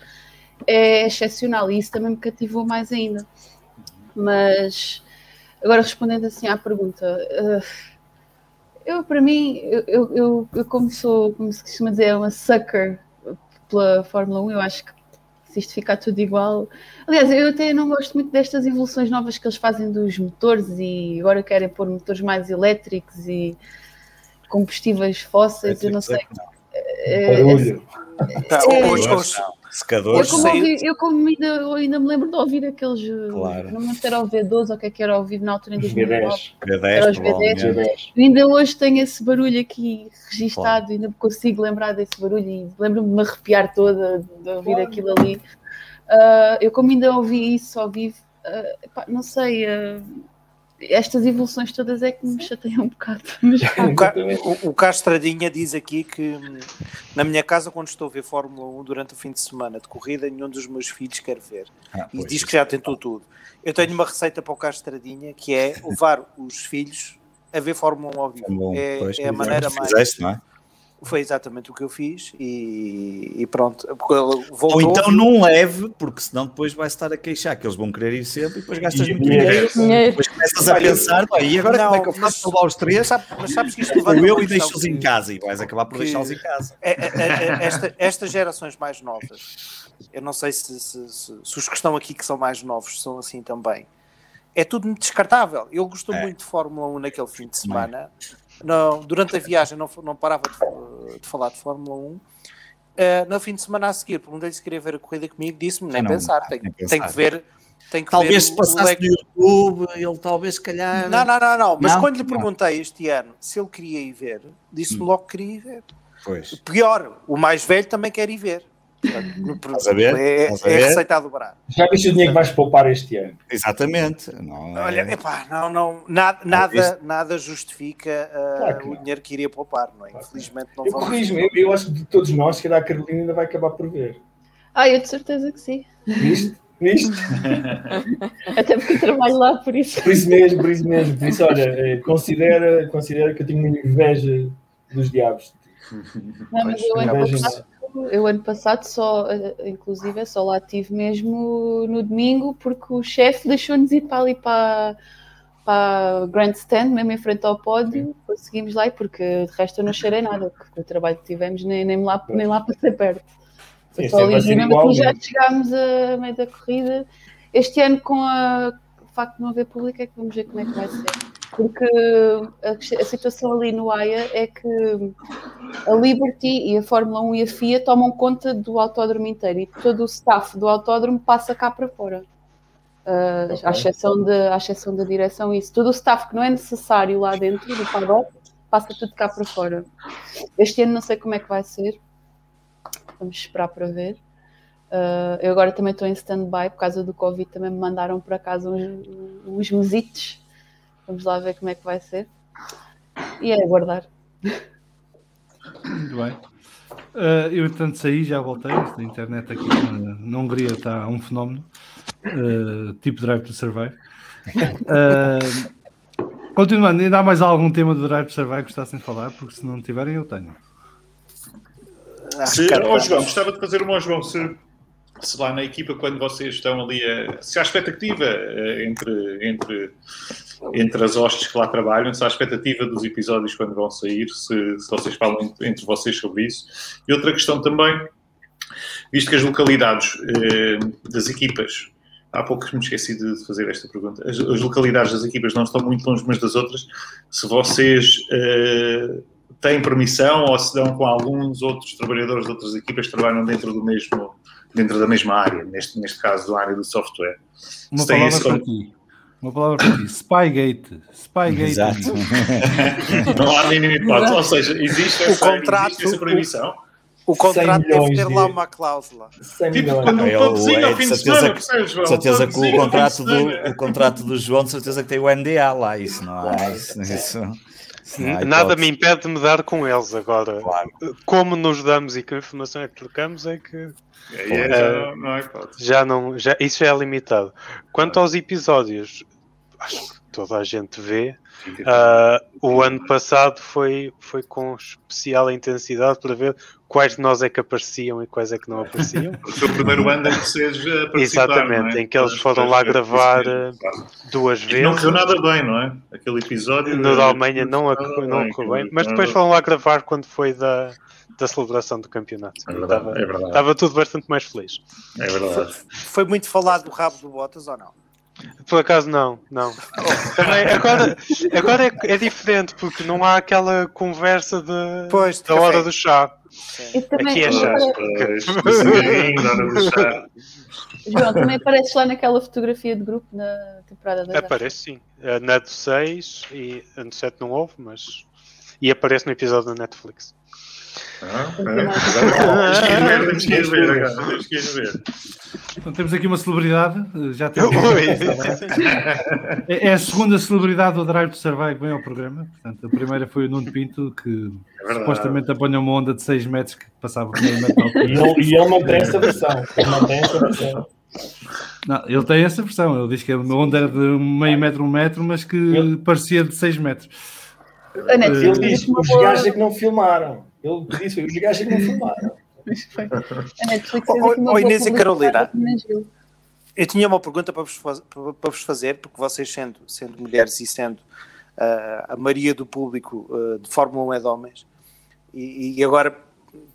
é excepcional e isso também me cativou mais ainda. Mas agora respondendo assim à pergunta, eh, eu para mim, eu, eu, eu- como sou, como se costuma dizer, uma sucker pela Fórmula 1, eu acho que se isto ficar tudo igual. Aliás, eu até não gosto muito destas evoluções novas que eles fazem dos motores e agora querem pôr motores mais elétricos e combustíveis fósseis, eu não sei. É, Barulho. Tá, É. hoje, eu, Secadores. como, ouvi- eu como ainda, eu ainda me lembro de ouvir aqueles. eh, Claro. Não me lembro se era o V12 ou o que é que era ouvido na altura em Os 2009. V10. Era os V10, V10. provavelmente. V10. Eu ainda hoje tenho esse barulho aqui registado, ainda me consigo lembrar desse barulho e lembro-me de me arrepiar toda de ouvir Claro. aquilo ali. Ah, eu, como ainda ouvi isso ao vivo, ah, epá, não sei, ah, estas evoluções todas é que me chateiam um bocado. Mas, O, Ca- Exatamente. o, o Castradinha diz aqui que na minha casa, quando estou a ver Fórmula 1 durante o fim de semana de corrida, nenhum dos meus filhos quer ver. Ah, E pois, diz que já tentou tudo. Eu tenho uma receita para o Castradinha que é levar os filhos a ver Fórmula 1 ao vivo. Bom, é, pois, é a maneira mais. fizeste, não é? Foi exatamente o que eu fiz e, e pronto. Voltou, Ou então não leve, porque senão depois vai estar a queixar que eles vão querer ir sempre e depois gastas E muito dinheiro. dinheiro. Depois começas a Olha, pensar, "Pá, e agora não, como é que eu faço para levar os três? Mas, sabe- mas sabes que isto levanta eu e deixo-os em casa e vais acabar por deixá-los em casa. É, é, é, esta- estas gerações mais novas, eu não sei se, se- se- se os que estão aqui que são mais novos são assim também. É tudo muito descartável. Eu gostou É. muito de Fórmula 1 naquele fim de semana. Não, durante a viagem não, não parava de, de falar de Fórmula 1. Eh, no fim de semana a seguir, perguntei se queria ver a corrida comigo, disse-me nem pensar, tem, nem tem pensar. que ver. Tem que Talvez se passasse leque- no YouTube, ele talvez se calhar. Não, não, não, não. Mas Não? quando lhe perguntei este ano se ele queria ir ver, disse-me Hum. logo que queria ir ver. Pois. Pior, o mais velho também quer ir ver. Portanto, Estás a ver? É, é receita a dobrar. Já viste o dinheiro que vais poupar este ano? Exatamente. Não é- Olha, epá, não, não, nada, nada, isso- nada justifica uh, Claro que o dinheiro que iria poupar, não é? Infelizmente não Eu vamos. corrijo-me, eu, eu acho que de todos nós, se calhar a Carolina ainda vai acabar por ver. Ah, eu de certeza que sim. Viste? Viste? Até porque eu trabalho lá, por isso. Por isso mesmo, por isso mesmo. Por isso, olha, eh, considera, considera que eu tenho uma inveja dos diabos. Não, mas eu Inveja passado, eu ano passado só, eh, inclusive, só lá estive mesmo no domingo porque o chefe deixou-nos ir para ali para, para grandstand, mesmo em frente ao pódio, conseguimos lá porque de resto eu não cheirei nada, porque o trabalho que tivemos nem, nem, lá, nem lá passei perto. Foi só ali, mesmo assim já né? chegámos a meio da corrida. Este ano, com a- o facto de não haver público, é que vamos ver como é que vai ser. Porque a, a situação ali no AIA é que a Liberty e a Fórmula 1 e a FIA tomam conta do autódromo inteiro e todo o staff do autódromo passa cá para fora. Uh, à, exceção de, à exceção da direção, isso. Todo o staff que não é necessário lá dentro do paddock passa tudo cá para fora. Este ano não sei como é que vai ser. Vamos esperar para ver. Uh, eu agora também estou em stand-by por causa do Covid, também me mandaram para casa uns, uns mesitos. Vamos lá ver como é que vai ser. E é aguardar. Muito bem. Uh, eu, entretanto, saí, já voltei. A internet aqui na, na Hungria está um fenómeno. Uh, tipo Drive to Survive. Uh, continuando, ainda há mais algum tema do Drive to Survive que gostassem de falar? Porque se não tiverem, eu tenho. Se, acabamos. João, gostava de fazer uma ao João. Se, se lá na equipa, quando vocês estão ali, a, se há expectativa eh, entre, entre, entre as hostes que lá trabalham, se há expectativa dos episódios quando vão sair, se, se vocês falam entre, vocês sobre isso. E outra questão também, visto que as localidades eh, das equipas, há pouco me esqueci de fazer esta pergunta, as, as localidades das equipas não estão muito longe umas das outras, se vocês eh, têm permissão ou se dão com alguns outros trabalhadores de outras equipas que trabalham dentro do mesmo dentro da mesma área, neste, neste caso da área do software. Uma Se palavra para ti. Uma palavra para ti. Spygate. Spygate. Exato. Não há mínima hipótese, ou seja, existe O essa, contrato- existe essa proibição. O contrato 100 deve ter de- lá uma cláusula. 100 Tipo, quando um É, pãozinho o- é ao fim de certeza semana, que- percebes, João? Certeza que o contrato, do, o contrato do João, de certeza que tem o NDA lá, isso não há. Isso, isso, não há Nada me impede de me dar com eles agora. Claro. Como nos damos e que informação é que trocamos é que É, é, já não, hipótese. já não. Já, isso já é limitado. Quanto aos episódios, acho que toda a gente vê. Ah, o ano passado foi, foi com especial intensidade para ver quais de nós é que apareciam e quais é que não apareciam. O seu primeiro ano é que seja participar, Exatamente, não é? em que eles foram lá é, gravar claro. duas E não vezes. correu nada bem, não é? Aquele episódio. No da Alemanha não, não bem, ocorreu bem, mas depois foram lá gravar quando foi da, da celebração do campeonato. É verdade, Estava, é verdade. estava tudo bastante mais feliz. É verdade. Foi muito falado do rabo do Bottas ou não? Por acaso não, não. Também, agora agora é, é diferente, porque não há aquela conversa de, Pois, da café. hora do chá. Aqui é chá. João, também apareces lá naquela fotografia de grupo na temporada 2. Aparece sim. Na do 6 e a do 7 não houve, mas. E aparece no episódio da Netflix. Ah, é. Temos que ir ver, temos que ir ver agora. Temos que ir ver. Então temos aqui uma celebridade. eh, Já temos. É é a segunda celebridade do Drive to Survive que vem ao programa. Portanto, a primeira foi o Nuno Pinto, que É supostamente apanhou uma onda de 6 metros que passava por meio metro. E ele, mantém essa versão. Ele mantém essa versão. Não, ele tem essa versão. Ele diz que a onda era de meio metro, um metro, mas que Ele- parecia de 6 metros. Ele diz fez uma os gajos é que não filmaram. Ele disse, os gajos que não Oh, oh, boa Inês e Carolina. Eu tinha uma pergunta para vos, faz- para vos fazer, porque vocês, sendo, sendo mulheres e sendo ah, a maioria do público ah, de Fórmula 1 é de homens, e, e agora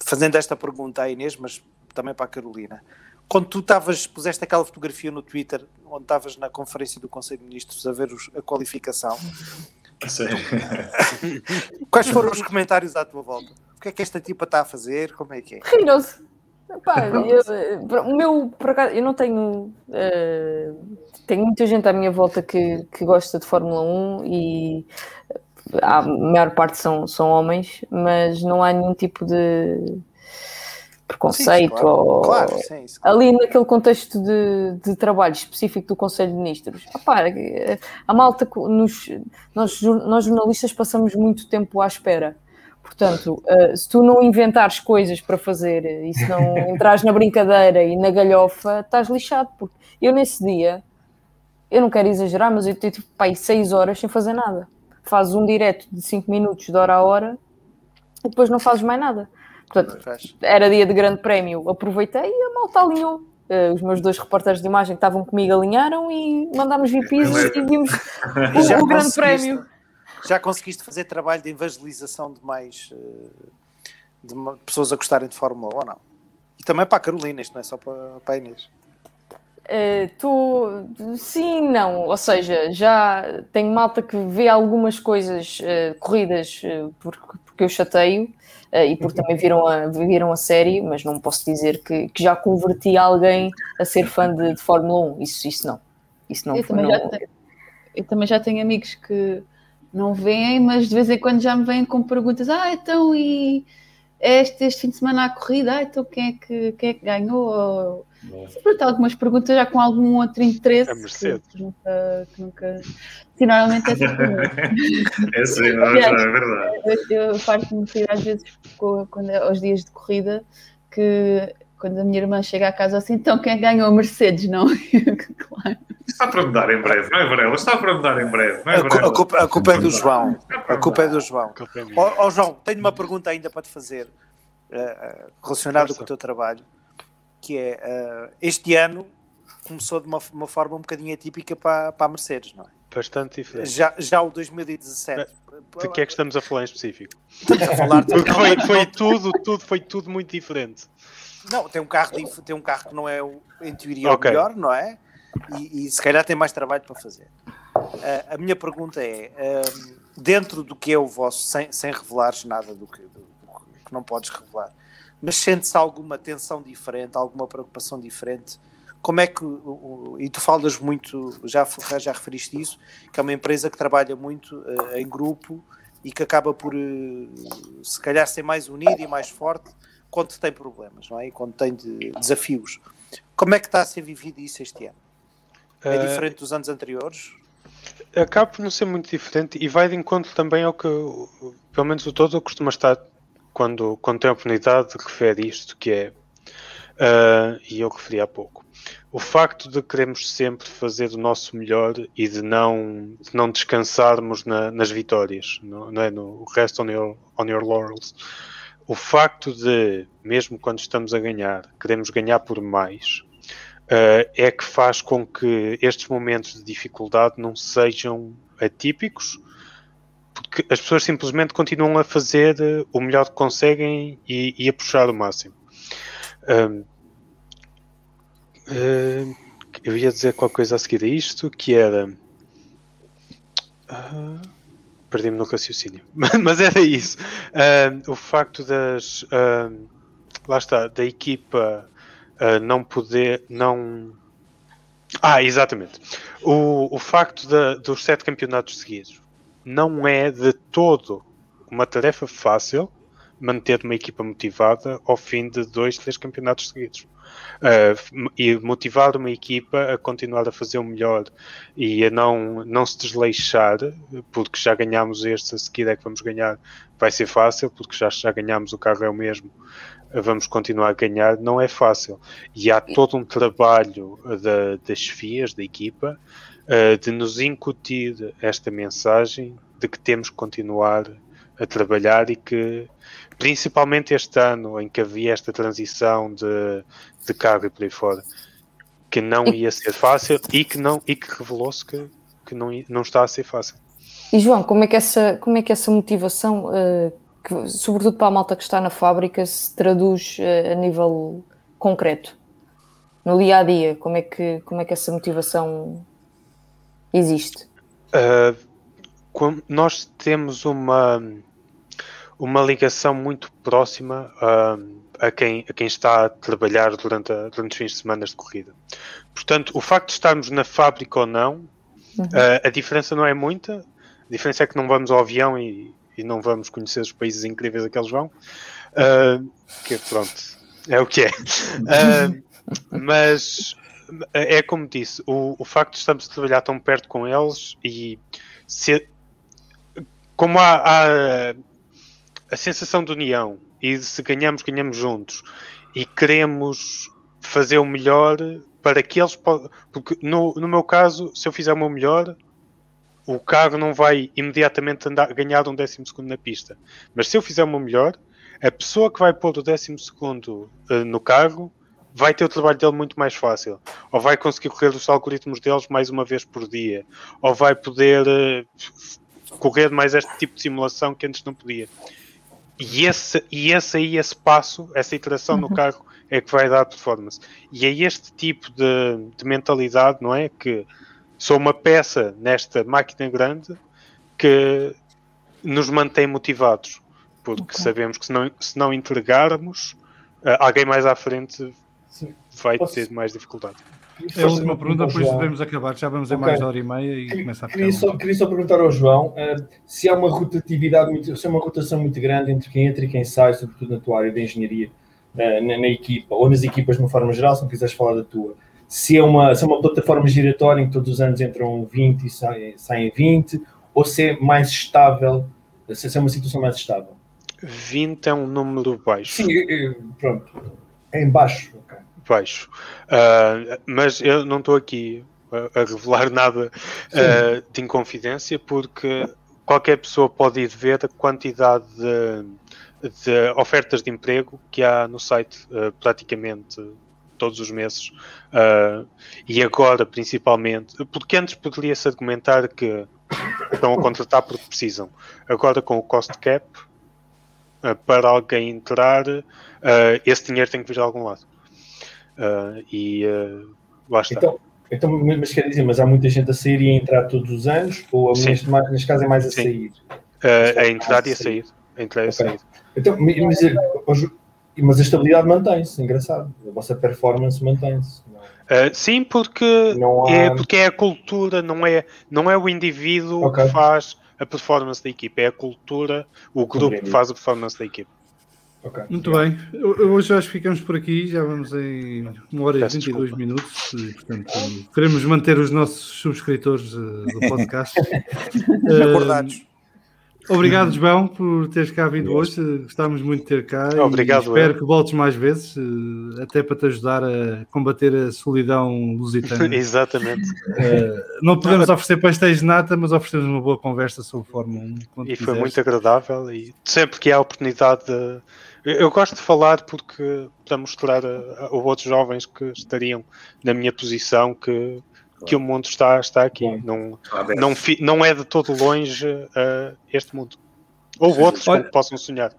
fazendo esta pergunta à Inês, mas também para a Carolina, quando tu estavas, puseste aquela fotografia no Twitter, onde estavas na conferência do Conselho de Ministros a ver os- a qualificação. quais foram os comentários à tua volta? O que é que esta tipa está a fazer? Como é que é? Riram-se. Eh, o meu, por acaso, eu não tenho. eh, tenho muita gente à minha volta que, que gosta de Fórmula 1 e a maior parte são, são homens, mas não há nenhum tipo de preconceito Sim, claro. ou, Claro, sim, isso. ali naquele contexto de, de trabalho específico do Conselho de Ministros. Eh, a malta, nos, nós, nós jornalistas passamos muito tempo à espera. Portanto, eh, se tu não inventares coisas para fazer eh, e se não entrares na brincadeira e na galhofa, estás lixado. Porque eu nesse dia, eu não quero exagerar, mas eu tive pá, aí seis horas sem fazer nada. Fazes um direto de 5 minutos de hora a hora e depois não fazes mais nada. Portanto, era dia de grande prémio, aproveitei e a malta alinhou. Eh, os meus dois repórteres de imagem que estavam comigo alinharam e mandámos VPs e vimos o, o grande prémio. Já conseguiste fazer trabalho de evangelização de mais eh, de pessoas a gostarem de Fórmula 1 ou não? E também para a Carolina, isto não é só para, para a Inês. Eh, tu, sim, não. Ou seja, já tenho malta que vê algumas coisas eh, corridas eh, porque, porque eu chateio e porque também viram a, viram a série, mas não posso dizer que, que já converti alguém a ser fã de, de Fórmula 1. Isso, isso não. Isso não, Eu também, não- tenho, eu também já tenho amigos que não veem, mas de vez em quando já me vêm com perguntas: ah, então e este, este fim de semana há corrida? Ah, então quem é que, quem é que ganhou? Ou, Sempre algumas perguntas já com algum outro interesse A Mercedes. que, que nunca, que nunca. Sim, normalmente é sempre. É sim, não, é verdade. Eu, eu farto-me de rir às vezes quando, é aos dias de corrida que quando a minha irmã chega a casa assim, então quem ganhou a Mercedes, não? claro. Está para mudar em breve, não é, Varela? Está para mudar em breve, não é, Varela? a culpa, a culpa é do João. A culpa é do João. É. Ó ó, João, tenho uma pergunta ainda para te fazer eh, relacionada Força. com o teu trabalho, que é eh, este ano começou de uma, uma forma um bocadinho atípica para, para a Mercedes, não é? Bastante diferente. Já, já o 2017. De que é que estamos a falar em específico? Estamos a falar de- Porque foi, foi tudo, tudo, foi tudo muito diferente. Não, tem um carro, tem um carro que não é, o- em teoria, o Ok. melhor, não é? E, e se calhar tem mais trabalho para fazer. Ah, a minha pergunta é: ahm, dentro do que é o vosso, sem, sem revelares nada do que, do- do que não podes revelar, mas sente-se alguma tensão diferente, alguma preocupação diferente? Como é que, e tu falas muito, já, já referiste isso, que é uma empresa que trabalha muito ah, em grupo e que acaba por, eh, se calhar, ser mais unida e mais forte quando tem problemas, não é? E quando tem de- desafios. Como é que está a ser vivido isso este ano? É Ah, diferente dos anos anteriores? acaba por não ser muito diferente e vai de encontro também ao que, pelo menos o todo, costuma estar quando, quando tem a oportunidade de referir isto, que é, ah, e eu referi há pouco, o facto de queremos sempre fazer o nosso melhor e de não, de não descansarmos na- nas vitórias, no, não é? no rest on your, on your laurels. O facto de, mesmo quando estamos a ganhar, queremos ganhar por mais, eh, é que faz com que estes momentos de dificuldade não sejam atípicos, porque as pessoas simplesmente continuam a fazer eh, o melhor que conseguem e, e a puxar o máximo. Ahm, eh, eu ia dizer qualquer coisa a seguir a isto, que era. Ah, Perdi-me no raciocínio, mas era isso. O facto das. lá está, da equipa ah, não poder. não Ah, exatamente. O, o facto da- dos sete campeonatos seguidos não é de todo uma tarefa fácil manter uma equipa motivada ao fim de dois, três campeonatos seguidos. Uh, e motivar uma equipa a continuar a fazer o melhor e a não, não se desleixar, porque já ganhámos este, a seguir é que vamos ganhar, vai ser fácil, porque já, já ganhámos, o carro é o mesmo, vamos continuar a ganhar, não é fácil. E há todo um trabalho uh, da, das FIAs, da equipa, uh, de nos incutir esta mensagem de que temos que continuar a trabalhar e que principalmente este ano em que havia esta transição de, de carro e por aí fora, que não ia ser fácil e que, não, e que revelou-se que, que não, não está a ser fácil. E João, como é que essa, como é que essa motivação, uh, que, sobretudo para a malta que está na fábrica, se traduz uh, a nível concreto? No dia a dia, como é que, como é que essa motivação existe? Uh, nós temos uma, uma ligação muito próxima a, quem, a quem está a trabalhar durante, a, durante os fins de semana de corrida. Portanto, o facto de estarmos na fábrica ou não, uhum. a diferença não é muita a diferença é que não vamos ao avião e, e não vamos conhecer os países incríveis a que eles vão. Uh, que pronto, é o que é. Uh, mas é como disse, o, o facto de estarmos a trabalhar tão perto com eles e se, como há, há a sensação de união e se ganhamos, ganhamos juntos e queremos fazer o melhor para que eles porque no, no meu caso, se eu fizer o meu melhor, o carro não vai imediatamente andar, ganhar um décimo segundo na pista. Mas se eu fizer uma melhor, a pessoa que vai pôr o décimo segundo uh, no carro vai ter o trabalho dele muito mais fácil. Ou vai conseguir correr os algoritmos deles mais uma vez por dia. Ou vai poder uh, correr mais este tipo de simulação que antes não podia. E esse, e esse aí, esse passo, essa iteração no uhum. carro é que vai dar performance. E é este tipo de, de mentalidade, não é? Que sou uma peça nesta máquina grande que nos mantém motivados, porque okay. sabemos que se não, se não entregarmos, uh, alguém mais à frente Sim. vai Posso... ter mais dificuldade. É a última pergunta, depois devemos acabar, já vamos em okay. mais de hora e meia e queria, começa a queria só, queria só perguntar ao João uh, se há uma rotatividade, muito, se há uma rotação muito grande entre quem entra e quem sai, sobretudo na tua área de engenharia, uh, na, na, equipa, ou nas equipas de uma forma geral, se não quiseres falar da tua se é uma, se é uma plataforma giratória em que todos os anos entram 20 e saem, saem 20, ou se é mais estável, se é uma situação mais estável? 20 é um número baixo. Sim, pronto. É em baixo. Okay. Baixo. Uh, mas eu não estou aqui a, a revelar nada uh, de inconfidência, porque qualquer pessoa pode ir ver a quantidade de, de ofertas de emprego que há no site, uh, praticamente todos os meses. Uh, e agora, principalmente, porque antes poderia-se argumentar que estão a contratar porque precisam. Agora, com o cost cap, uh, para alguém entrar, uh, esse dinheiro tem que vir de algum lado. e lá está. Então, então, mas quer dizer, mas há muita gente a sair e a entrar todos os anos, ou neste, neste caso é mais a Sim. sair? a entrar e a sair. A entrar e a sair. Então, mas, mas a estabilidade mantém-se, engraçado. A vossa performance mantém-se. Uh, sim, porque, há... é, porque é a cultura, não é, não é o indivíduo okay. que faz a performance da equipa, é a cultura, o grupo que faz a performance da equipa. Okay. Muito bem, hoje acho que ficamos por aqui, já vamos em 1 hora e 22 desculpa. minutos, e, portanto queremos manter os nossos subscritores uh, do podcast acordados. Obrigado, João, por teres cá vindo hoje. Gostávamos muito de ter cá. Obrigado. espero eu. que voltes mais vezes, eh, até para te ajudar a combater a solidão lusitana. Exatamente. Uh, não podemos oferecer pastéis de nata, mas oferecemos uma boa conversa sobre Fórmula 1. E quiseres. foi muito agradável. E sempre que há oportunidade de. Eu gosto de falar porque para mostrar a, a outros jovens que estariam na minha posição que que o mundo está, está aqui. Não, não, não é de todo longe uh, este mundo. Ou outros Olha, que possam sonhar.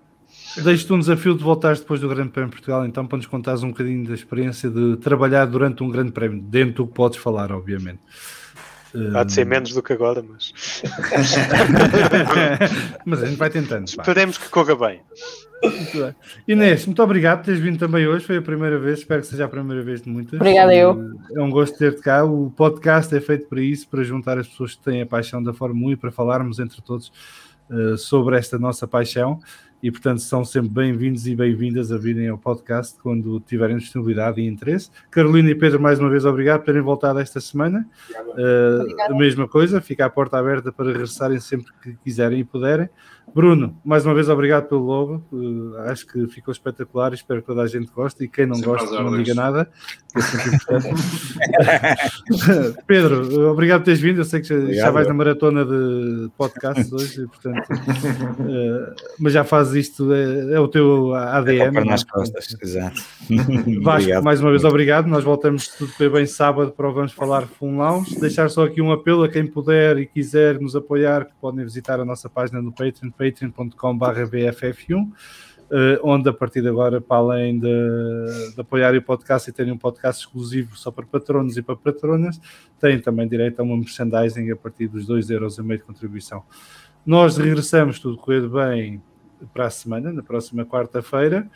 Deixo-te um desafio de voltares depois do Grande Prémio de Portugal, então, para nos contares um bocadinho da experiência de trabalhar durante um Grande Prémio, dentro do que podes falar, obviamente. Há de ser menos do que agora, mas. mas a gente vai tentando. Esperemos que corra bem. Muito bem. Inês, muito obrigado por teres vindo também hoje. Foi a primeira vez, espero que seja a primeira vez de muitas. Obrigada, eu. É um gosto ter-te cá. O podcast é feito para isso, para juntar as pessoas que têm a paixão da Fórmula 1 e para falarmos entre todos uh, sobre esta nossa paixão. E, portanto, são sempre bem-vindos e bem-vindas a virem ao podcast quando tiverem disponibilidade e interesse. Carolina e Pedro, mais uma vez, obrigado por terem voltado esta semana. Uh, a mesma coisa, fica a porta aberta para regressarem sempre que quiserem e puderem. Bruno, mais uma vez obrigado pelo logo. Uh, acho que ficou espetacular. Espero que toda a gente goste. E quem não gosta, não diga nada. é. Pedro, obrigado por teres vindo. Eu sei que já, já vais na maratona de podcasts hoje, portanto, uh, mas já fazes isto, é, é o teu ADN. Para nas não é? costas, exato. Vasco, Obrigado. mais uma vez obrigado. Nós voltamos se tudo bem sábado para o Vamos Falar Fun Lounge. Deixar só aqui um apelo a quem puder e quiser nos apoiar, que podem visitar a nossa página no Patreon, patreon.com.br BFF1, eh, onde a partir de agora, para além de, de apoiarem o podcast e terem um podcast exclusivo só para patronos e para patronas, têm também direito a uma merchandising a partir dos 2,5€ de contribuição. Nós regressamos, tudo correr bem, para a semana, na próxima quarta-feira.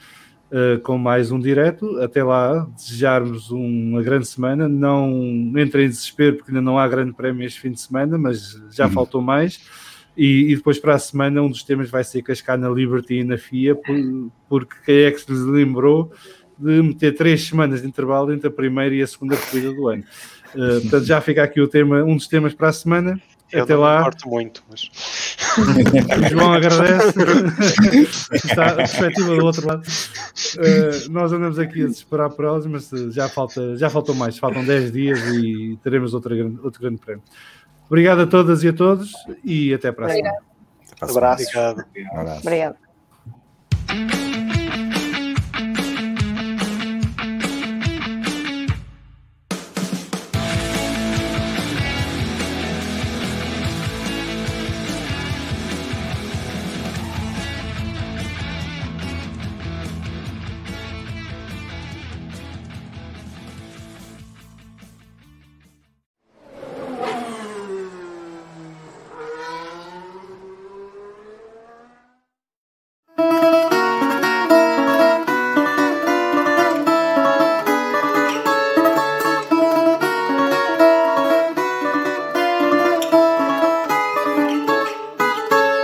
Uh, com mais um direto. Até lá, desejarmos uma grande semana. Não entrem em desespero, porque ainda não há grande prémio este fim de semana, mas já faltou mais. E, e depois para a semana, um dos temas vai ser cascar na Liberty e na FIA, por- porque quem é que se lhes lembrou de meter três semanas de intervalo entre a primeira e a segunda corrida do ano. Uh, portanto, já fica aqui o tema, um dos temas para a semana. Eu Até lá. importo muito, mas O João agradece. Está a perspectiva do outro lado. Uh, nós andamos aqui a desesperar por elas, mas já, falta, já faltam mais. Faltam 10 dias e teremos outra, outro grande prémio. Obrigado a todas e a todos e até para a próxima. Obrigado. Abraço. Obrigado. Obrigado.